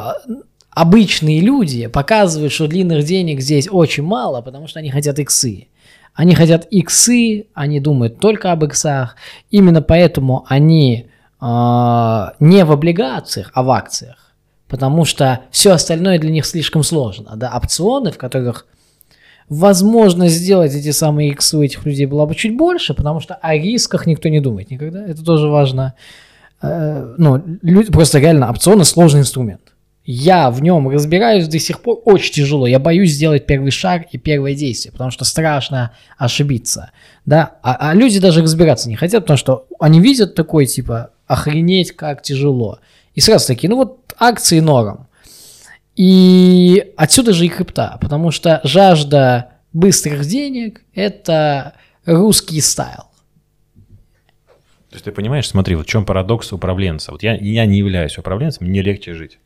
Speaker 4: обычные люди показывают, что длинных денег здесь очень мало, потому что они хотят иксы. Они хотят иксы, они думают только об иксах. Именно поэтому они э, не в облигациях, а в акциях потому что все остальное для них слишком сложно. Да, опционы, в которых возможно сделать эти самые иксы у этих людей была бы чуть больше, потому что о рисках никто не думает никогда. Это тоже важно. Э, ну, люди, просто реально опционы сложный инструмент. Я в нем разбираюсь до сих пор очень тяжело. Я боюсь сделать первый шаг и первое действие, потому что страшно ошибиться. Да? А, а люди даже разбираться не хотят, потому что они видят такой, типа, охренеть, как тяжело. И сразу такие, ну вот акции норм. И отсюда же и крипта, потому что жажда быстрых денег – это русский стайл.
Speaker 2: То есть ты понимаешь, смотри, вот в чем парадокс управленца. Вот я, я не являюсь управленцем, мне легче жить.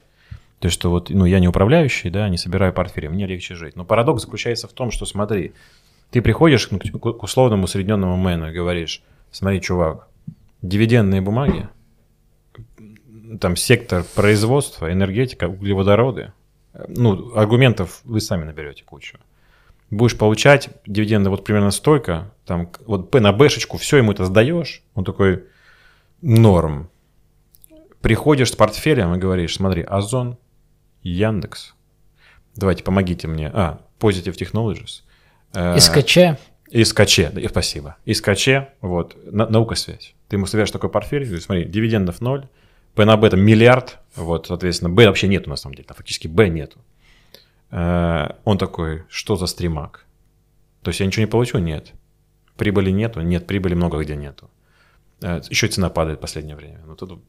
Speaker 2: То есть, что вот, ну, я не управляющий, да, не собираю портфели, мне легче жить. Но парадокс заключается в том, что, смотри, ты приходишь к, условному усредненному мену и говоришь, смотри, чувак, дивидендные бумаги, там сектор производства, энергетика, углеводороды. Ну, аргументов вы сами наберете кучу. Будешь получать дивиденды вот примерно столько, там вот П на Бшечку, все ему это сдаешь, он такой норм. Приходишь с портфелем и говоришь, смотри, Озон, Яндекс, давайте помогите мне. А, Positive Technologies.
Speaker 4: Э, Искаче.
Speaker 2: Искаче, да, спасибо. Искаче, вот, на, наука связь. Ты ему собираешь такой портфель, смотри, дивидендов ноль, P на B там миллиард, вот, соответственно, B вообще нету на самом деле, там фактически B нету. Э, он такой, что за стримак? То есть я ничего не получу? Нет. Прибыли нету? Нет, прибыли много где нету. Э, Еще цена падает в последнее время. Ну, тут,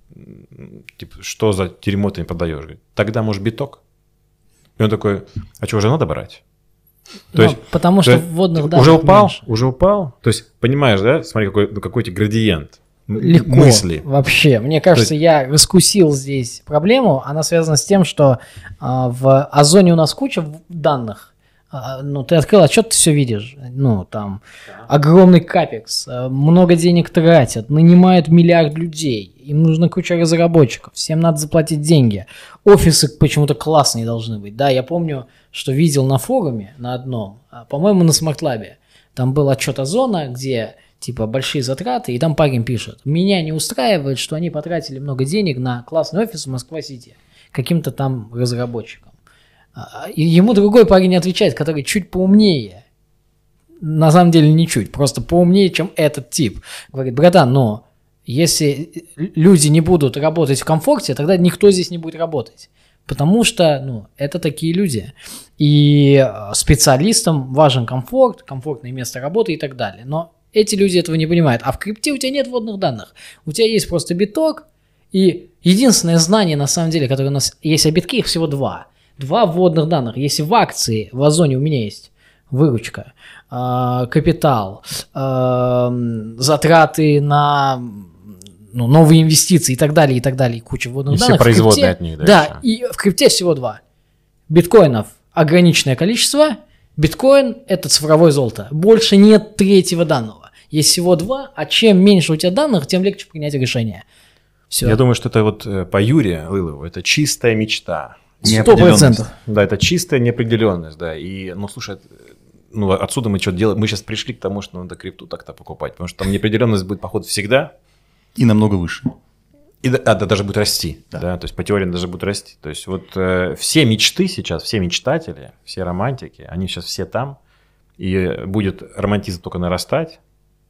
Speaker 2: типа, что за дерьмо ты не продаешь? Тогда, может, биток? И он такой, а что, уже надо брать?
Speaker 4: То ну, есть, потому что вводных
Speaker 2: данных Уже упал? Меньше. Уже упал? То есть, понимаешь, да? Смотри, какой, ну, какой-то градиент
Speaker 4: легко. Мысли. Вообще. Мне кажется, есть... я раскусил здесь проблему. Она связана с тем, что а, в Озоне у нас куча данных. А, ну, ты открыл отчет, ты все видишь. Ну, там огромный капекс, а, много денег тратят, нанимают миллиард людей, им нужна куча разработчиков, всем надо заплатить деньги. Офисы почему-то классные должны быть. Да, я помню, что видел на форуме на одном, а, по-моему, на смартлабе, Там был отчет Озона, где типа большие затраты, и там парень пишет, меня не устраивает, что они потратили много денег на классный офис в Москва-Сити каким-то там разработчиком. А, и ему другой парень отвечает, который чуть поумнее. На самом деле не чуть, просто поумнее, чем этот тип. Говорит, братан, но если люди не будут работать в комфорте, тогда никто здесь не будет работать. Потому что, ну, это такие люди. И э, специалистам важен комфорт, комфортное место работы и так далее. Но эти люди этого не понимают. А в крипте у тебя нет вводных данных. У тебя есть просто биток, и единственное знание, на самом деле, которое у нас есть о битке, их всего два. Два вводных данных. Если в акции, в Озоне у меня есть выручка, э, капитал, э, затраты на ну, новые инвестиции и так далее, и так далее, и куча вводных
Speaker 2: и
Speaker 4: данных.
Speaker 2: все производные крипте, от них,
Speaker 4: да? Да, и в крипте всего два. Биткоинов ограниченное количество, биткоин – это цифровое золото. Больше нет третьего данного. Есть всего два, а чем меньше у тебя данных, тем легче принять решение.
Speaker 2: Все. Я думаю, что это вот э, по Юре Лылову, это чистая мечта.
Speaker 4: Сто процентов.
Speaker 2: Да, это чистая неопределенность, да. И, ну, слушай, ну, отсюда мы что делаем? Мы сейчас пришли к тому, что надо крипту так-то покупать, потому что там неопределенность будет, походу, всегда.
Speaker 3: И намного выше.
Speaker 2: И да, да, даже будет расти, да. да, то есть по теории даже будет расти. То есть вот э, все мечты сейчас, все мечтатели, все романтики, они сейчас все там, и будет романтизм только нарастать,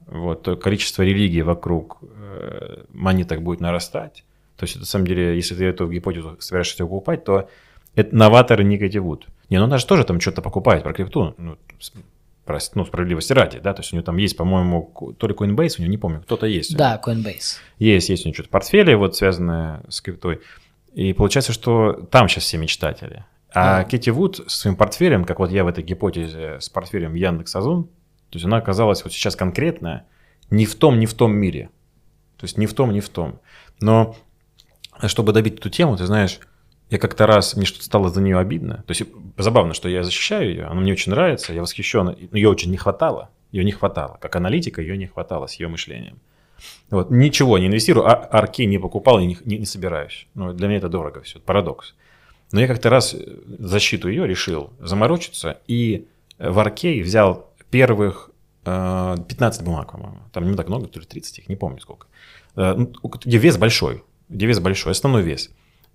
Speaker 2: вот, то количество религий вокруг э, монеток будет нарастать. То есть, на самом деле, если ты эту гипотезу собираешься покупать, то это новаторы не категут. Не, ну она же тоже там что-то покупает про крипту. Ну, ну, справедливости ради, да, то есть у него там есть, по-моему, то ли Coinbase, у него не помню, кто-то есть.
Speaker 4: Да, Coinbase.
Speaker 2: Есть, есть у него что-то портфели, вот связанное с криптой. И получается, что там сейчас все мечтатели. А да. Кэти Вуд с своим портфелем, как вот я в этой гипотезе с портфелем Яндекс Озон, то есть она оказалась вот сейчас конкретно не в том, не в том мире. То есть не в том, не в том. Но чтобы добить эту тему, ты знаешь, я как-то раз, мне что-то стало за нее обидно. То есть забавно, что я защищаю ее, она мне очень нравится, я восхищен, ее очень не хватало, ее не хватало. Как аналитика ее не хватало с ее мышлением. Вот, ничего не инвестирую, а арки не покупал и не, не, не собираюсь. Ну, для меня это дорого все, парадокс. Но я как-то раз защиту ее решил заморочиться и в арке взял первых э, 15 бумаг, по-моему. Там не так много, то ли 30 их, не помню сколько. Э, ну, где вес большой, где вес большой, основной вес.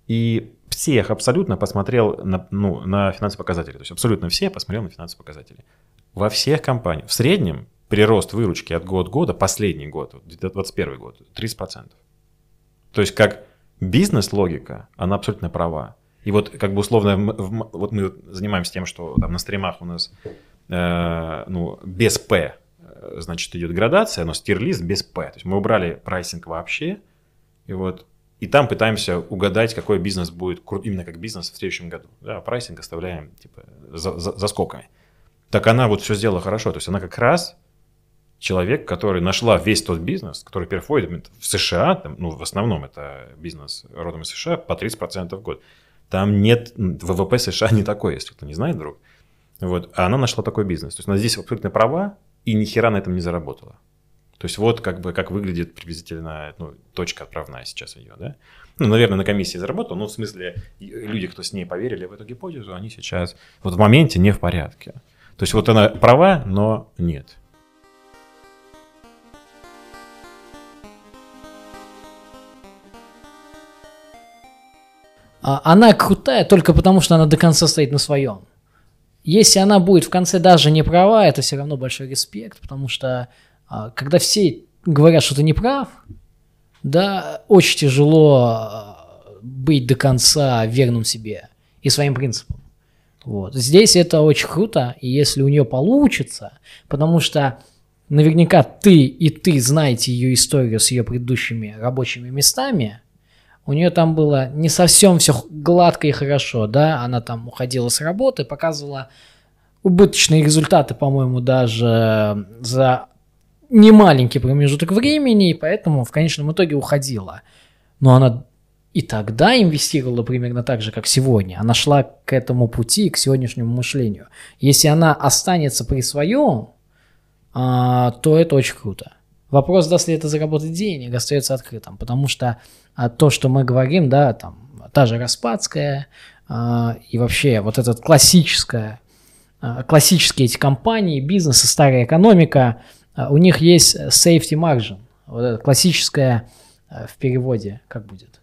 Speaker 2: И всех абсолютно посмотрел на, ну, на финансовые показатели. То есть абсолютно все посмотрел на финансовые показатели. Во всех компаниях. В среднем прирост выручки от года года, последний год, 2021 год, 30%. То есть как бизнес-логика, она абсолютно права. И вот как бы условно, вот мы занимаемся тем, что там на стримах у нас э, ну, без П, э, значит, идет градация, но tier list без П. То есть мы убрали pricing вообще, и вот и там пытаемся угадать, какой бизнес будет именно как бизнес в следующем году. Да, pricing оставляем типа за, за, за скоками. Так она вот все сделала хорошо. То есть она как раз человек, который нашла весь тот бизнес, который переходит в США, там, ну, в основном это бизнес родом из США, по 30% в год. Там нет, ВВП США не такой, если кто не знает, друг. Вот, а она нашла такой бизнес. То есть она здесь абсолютно права и ни хера на этом не заработала. То есть вот как бы как выглядит приблизительно ну, точка отправная сейчас ее, да? Ну, наверное, на комиссии заработал, но в смысле люди, кто с ней поверили в эту гипотезу, они сейчас вот в моменте не в порядке. То есть вот она права, но нет.
Speaker 4: А, она крутая только потому, что она до конца стоит на своем. Если она будет в конце даже не права, это все равно большой респект, потому что когда все говорят, что ты не прав, да, очень тяжело а, быть до конца верным себе и своим принципам. Вот. Здесь это очень круто, и если у нее получится, потому что наверняка ты и ты знаете ее историю с ее предыдущими рабочими местами, у нее там было не совсем все гладко и хорошо, да, она там уходила с работы, показывала убыточные результаты, по-моему, даже за немаленький промежуток времени, и поэтому в конечном итоге уходила. Но она и тогда инвестировала примерно так же, как сегодня. Она шла к этому пути, к сегодняшнему мышлению. Если она останется при своем, а, то это очень круто. Вопрос, даст ли это заработать денег, остается открытым, потому что а, то, что мы говорим, да, там, та же Распадская а, и вообще вот эта классическая классические эти компании, бизнес и старая экономика, у них есть safety margin. Вот это классическое в переводе, как будет?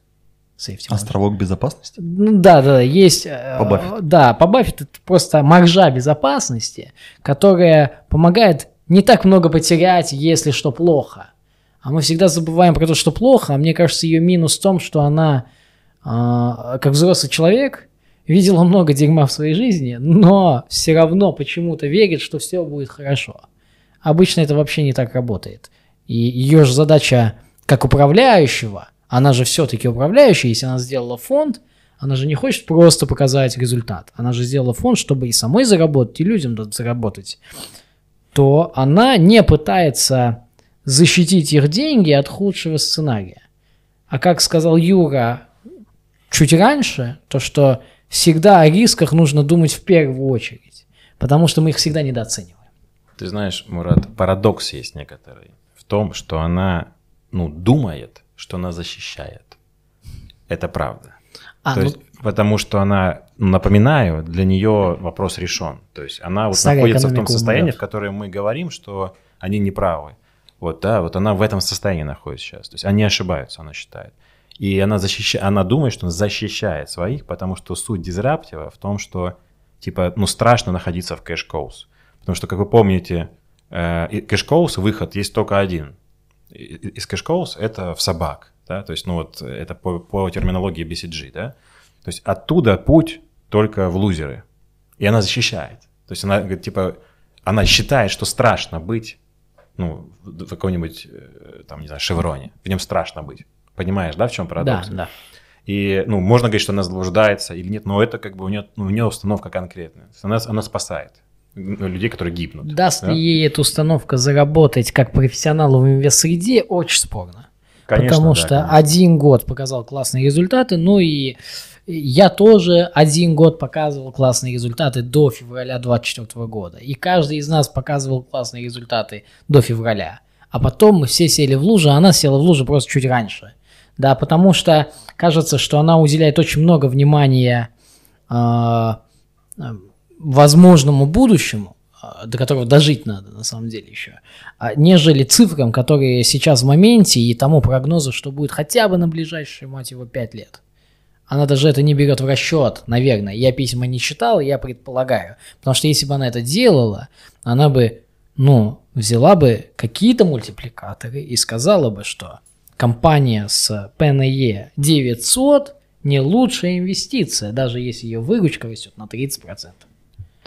Speaker 3: Safety Островок безопасности?
Speaker 4: Ну, да, да, есть. По Баффету. Да, по Баффету это просто маржа безопасности, которая помогает не так много потерять, если что плохо. А мы всегда забываем про то, что плохо, а мне кажется, ее минус в том, что она, э, как взрослый человек, видела много дерьма в своей жизни, но все равно почему-то верит, что все будет хорошо. Обычно это вообще не так работает. И ее же задача как управляющего, она же все-таки управляющая, если она сделала фонд, она же не хочет просто показать результат. Она же сделала фонд, чтобы и самой заработать, и людям заработать. То она не пытается защитить их деньги от худшего сценария. А как сказал Юра чуть раньше, то что всегда о рисках нужно думать в первую очередь, потому что мы их всегда недооцениваем.
Speaker 2: Ты знаешь, Мурат, парадокс есть некоторый в том, что она ну, думает, что она защищает. Это правда. А, То ну... есть, потому что она, напоминаю, для нее вопрос решен. То есть она вот находится в том состоянии, умрет. в котором мы говорим, что они неправы. Вот, да, вот она в этом состоянии находится сейчас. То есть они ошибаются, она считает. И она, защищает, она думает, что она защищает своих, потому что суть дизраптива в том, что, типа, ну, страшно находиться в cash cows. Потому что, как вы помните, э, cash cows, выход есть только один. Из cash cows это в собак, да, то есть, ну, вот это по, по терминологии BCG, да. То есть оттуда путь только в лузеры. И она защищает. То есть она говорит, типа, она считает, что страшно быть ну, в каком-нибудь, э, там, не знаю, шевроне. В нем страшно быть. Понимаешь, да, в чем парадокс?
Speaker 4: Да, да.
Speaker 2: И, ну, можно говорить, что она заблуждается или нет, но это как бы у нее, ну, у нее установка конкретная. Она, она спасает людей, которые гибнут.
Speaker 4: Даст да? ли ей эта установка заработать как профессионалу в инвест-среде, очень спорно. Конечно, Потому да, что конечно. один год показал классные результаты, ну и я тоже один год показывал классные результаты до февраля 2024 года. И каждый из нас показывал классные результаты до февраля. А потом мы все сели в лужу, а она села в лужу просто чуть раньше. Да, потому что кажется, что она уделяет очень много внимания э, возможному будущему, а, до которого дожить надо на самом деле еще, нежели цифрам, которые сейчас в моменте и тому прогнозу, что будет хотя бы на ближайшие, мать его, 5 лет. Она даже это не берет в расчет, наверное. Я письма не читал, я предполагаю. Потому что если бы она это делала, она бы, ну, взяла бы какие-то мультипликаторы и сказала бы, что компания с PNE 900 не лучшая инвестиция, даже если ее выручка растет на 30%.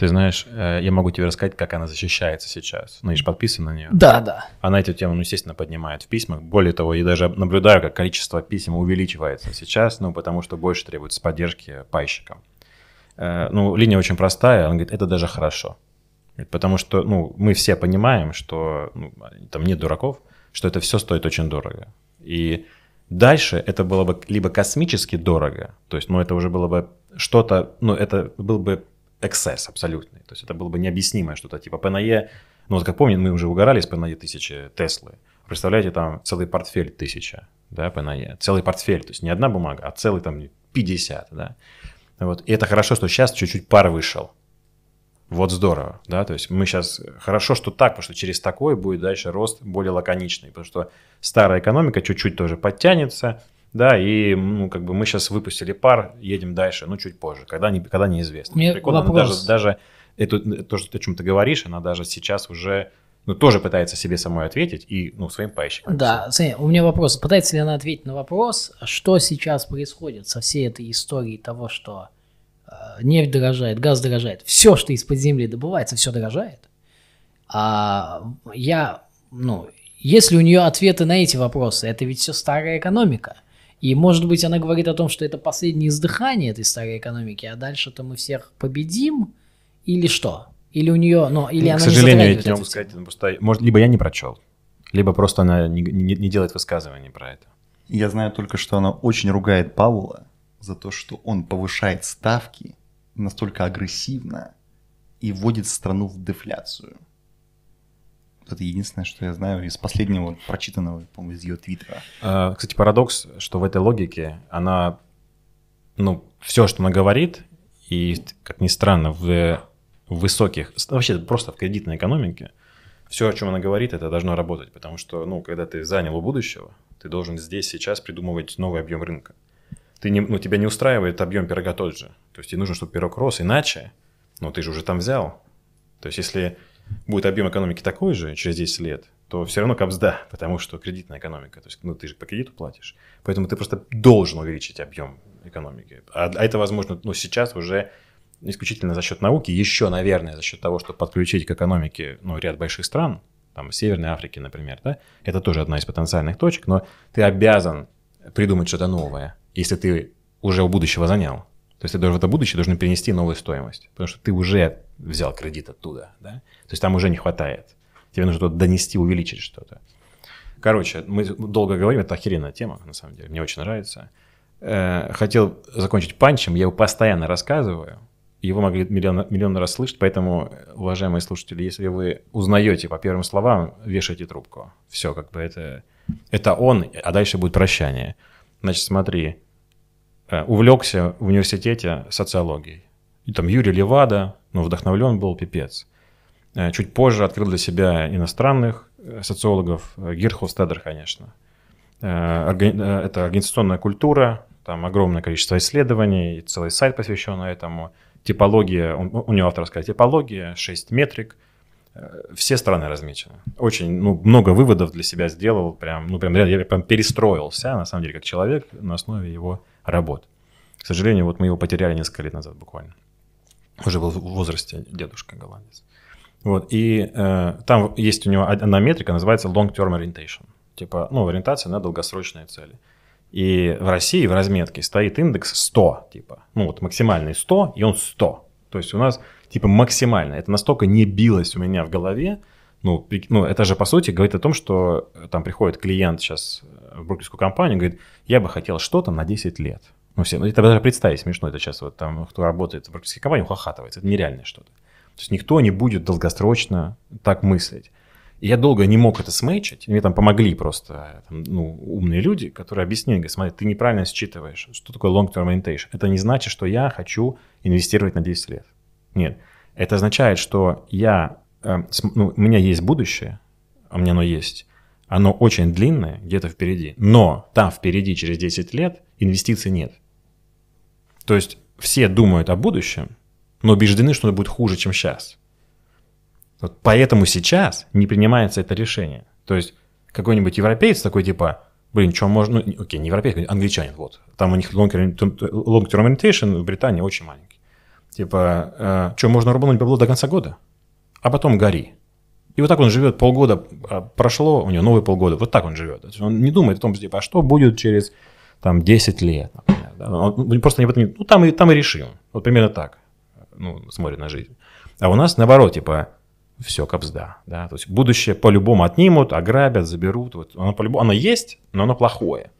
Speaker 2: Ты знаешь, э, я могу тебе рассказать, как она защищается сейчас. Ну, я же подписан на нее.
Speaker 4: Да, да.
Speaker 2: Она эту тему, ну, естественно, поднимает в письмах. Более того, я даже наблюдаю, как количество писем увеличивается сейчас, ну, потому что больше требуется поддержки пайщикам. Э, ну, линия очень простая, она говорит, это даже хорошо. Потому что, ну, мы все понимаем, что ну, там нет дураков, что это все стоит очень дорого. И дальше это было бы либо космически дорого, то есть, ну, это уже было бы что-то, ну, это был бы эксцесс абсолютный. То есть это было бы необъяснимое что-то типа ПНЕ. Ну вот как помните, мы уже угорали с ПНЕ тысячи Теслы. Представляете, там целый портфель тысяча, да, ПНЕ. Целый портфель, то есть не одна бумага, а целый там 50, да. Вот. И это хорошо, что сейчас чуть-чуть пар вышел. Вот здорово, да, то есть мы сейчас, хорошо, что так, потому что через такой будет дальше рост более лаконичный, потому что старая экономика чуть-чуть тоже подтянется, да, и ну, как бы мы сейчас выпустили пар, едем дальше, ну, чуть позже, когда, не, когда неизвестно.
Speaker 4: Мне Прикольно,
Speaker 2: вопрос. даже, даже это, то, что, о чем ты говоришь, она даже сейчас уже ну, тоже пытается себе самой ответить и, ну, своим пайщикам.
Speaker 4: Да, смотри, у меня вопрос. Пытается ли она ответить на вопрос, что сейчас происходит со всей этой историей того, что э, нефть дорожает, газ дорожает, все, что из-под земли добывается, все дорожает. А я, ну, если у нее ответы на эти вопросы, это ведь все старая экономика. И, может быть, она говорит о том, что это последнее издыхание этой старой экономики, а дальше-то мы всех победим, или что? Или у нее, ну, или
Speaker 2: ну,
Speaker 4: она
Speaker 2: К сожалению, я не могу сказать, просто, может, либо я не прочел, либо просто она не, не, не делает высказываний про это.
Speaker 3: Я знаю только, что она очень ругает Паула за то, что он повышает ставки настолько агрессивно и вводит страну в дефляцию. Это единственное, что я знаю из последнего прочитанного, по-моему, из ее твиттера.
Speaker 2: А, кстати, парадокс, что в этой логике она, ну, все, что она говорит, и, как ни странно, в, высоких, вообще просто в кредитной экономике, все, о чем она говорит, это должно работать, потому что, ну, когда ты занял у будущего, ты должен здесь, сейчас придумывать новый объем рынка. Ты не, ну, тебя не устраивает объем пирога тот же. То есть тебе нужно, чтобы пирог рос, иначе, ну, ты же уже там взял. То есть если будет объем экономики такой же через 10 лет, то все равно капсда, потому что кредитная экономика. То есть, ну, ты же по кредиту платишь. Поэтому ты просто должен увеличить объем экономики. А, а это возможно, ну, сейчас уже исключительно за счет науки, еще, наверное, за счет того, чтобы подключить к экономике ну, ряд больших стран, там, Северной Африки, например, да, это тоже одна из потенциальных точек, но ты обязан придумать что-то новое, если ты уже у будущего занял. То есть ты должен это будущее должен перенести новую стоимость, потому что ты уже взял кредит оттуда, да, то есть там уже не хватает. Тебе нужно туда донести, увеличить что-то. Короче, мы долго говорим, это охеренная тема, на самом деле, мне очень нравится. Э, хотел закончить панчем, я его постоянно рассказываю, его могли миллион, миллион раз слышать, поэтому, уважаемые слушатели, если вы узнаете по первым словам, вешайте трубку. Все, как бы это, это он, а дальше будет прощание. Значит, смотри, увлекся в университете социологией. И там Юрий Левада, ну, вдохновлен был пипец. Э, чуть позже открыл для себя иностранных э, социологов, Гирхолстедер, конечно. Это организационная культура, там огромное количество исследований, целый сайт посвященный этому – типология, у него авторская типология, 6 метрик, э, все страны размечены. Очень ну, много выводов для себя сделал, прям, ну, прям, я прям перестроился, на самом деле, как человек на основе его работ. К сожалению, вот мы его потеряли несколько лет назад буквально. Уже был в возрасте дедушка голландец. Вот, и э, там есть у него одна метрика, называется long-term orientation. Типа, ну, ориентация на долгосрочные цели. И в России в разметке стоит индекс 100, типа, ну вот максимальный 100, и он 100. То есть у нас типа максимально. Это настолько не билось у меня в голове, ну, ну, это же, по сути, говорит о том, что э, там приходит клиент сейчас э, в брокерскую компанию, говорит, я бы хотел что-то на 10 лет. Ну, все, ну, это даже представить смешно, это сейчас вот там, кто работает в брокерской компании, ухахатывается, это нереальное что-то. То есть никто не будет долгосрочно так мыслить. И я долго не мог это сметчить. Мне там помогли просто там, ну, умные люди, которые объяснили, говорят, смотри, ты неправильно считываешь, что такое long-term orientation. Это не значит, что я хочу инвестировать на 10 лет. Нет. Это означает, что я, э, ну, у меня есть будущее, а у меня оно есть. Оно очень длинное, где-то впереди. Но там впереди, через 10 лет, инвестиций нет. То есть все думают о будущем, но убеждены, что оно будет хуже, чем сейчас. Вот поэтому сейчас не принимается это решение. То есть какой-нибудь европеец такой типа, блин, что можно, ну, окей, не европеец, англичанин, вот. Там у них long-term orientation в Британии очень маленький. Типа, э, что, можно рубануть бабло до конца года, а потом гори. И вот так он живет, полгода а, прошло, у него новые полгода, вот так он живет. Он не думает о том, типа, а что будет через там 10 лет, например. Да? Он просто не, ну там и, там и решим. Вот примерно так, ну, смотрит на жизнь. А у нас наоборот, типа, все, капсда. Да? То есть будущее по-любому отнимут, ограбят, заберут. Вот оно, по-любому, оно есть, но оно плохое.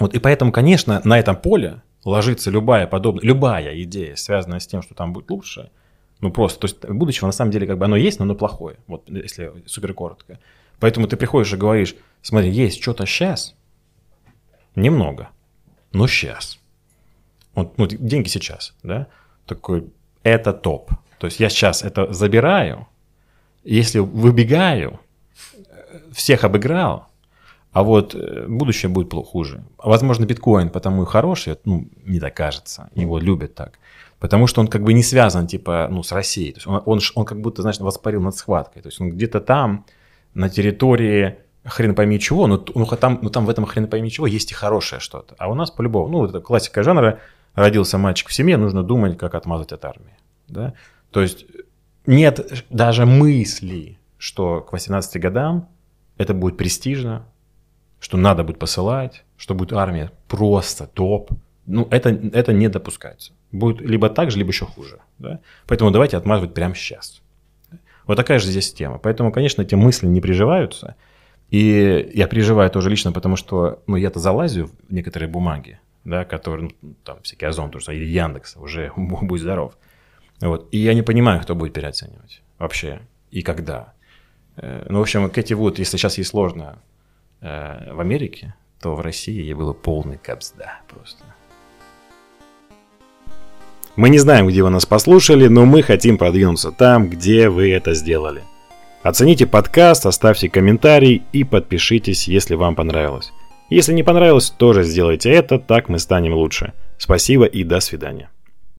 Speaker 2: Вот, и поэтому, конечно, на этом поле ложится любая подобная, любая идея, связанная с тем, что там будет лучше, ну просто, то есть будущего на самом деле как бы оно есть, но оно плохое, вот если супер коротко. Поэтому ты приходишь и говоришь, смотри, есть что-то сейчас, немного, но сейчас. Вот, ну, деньги сейчас, да, такой, это топ. То есть я сейчас это забираю, если выбегаю, всех обыграл, а вот э, будущее будет хуже. Возможно, биткоин потому и хороший, ну, не докажется, его любят так. Потому что он как бы не связан, типа, ну, с Россией. То есть он, он, он как будто, знаешь, воспарил над схваткой. То есть он где-то там, на территории хрен пойми чего, но, ну, там, ну, там в этом хрен пойми чего есть и хорошее что-то. А у нас по-любому, ну, это классика жанра, родился мальчик в семье, нужно думать, как отмазать от армии. Да? То есть нет даже мысли, что к 18 годам это будет престижно, что надо будет посылать, что будет армия просто топ. Ну, это, это не допускается. Будет либо так же, либо еще хуже. Да? Поэтому давайте отмазывать прямо сейчас. Вот такая же здесь тема. Поэтому, конечно, эти мысли не приживаются. И я переживаю тоже лично, потому что ну, я-то залазю в некоторые бумаги, да, которые, ну, там, всякие Озон, тоже, или Яндекс, уже будь здоров. Вот. И я не понимаю, кто будет переоценивать вообще и когда. Э, ну, в общем, Кэти Вуд, если сейчас ей сложно э, в Америке, то в России ей было полный капсда просто. Мы не знаем, где вы нас послушали, но мы хотим продвинуться там, где вы это сделали. Оцените подкаст, оставьте комментарий и подпишитесь, если вам понравилось. Если не понравилось, тоже сделайте это, так мы станем лучше. Спасибо и до свидания.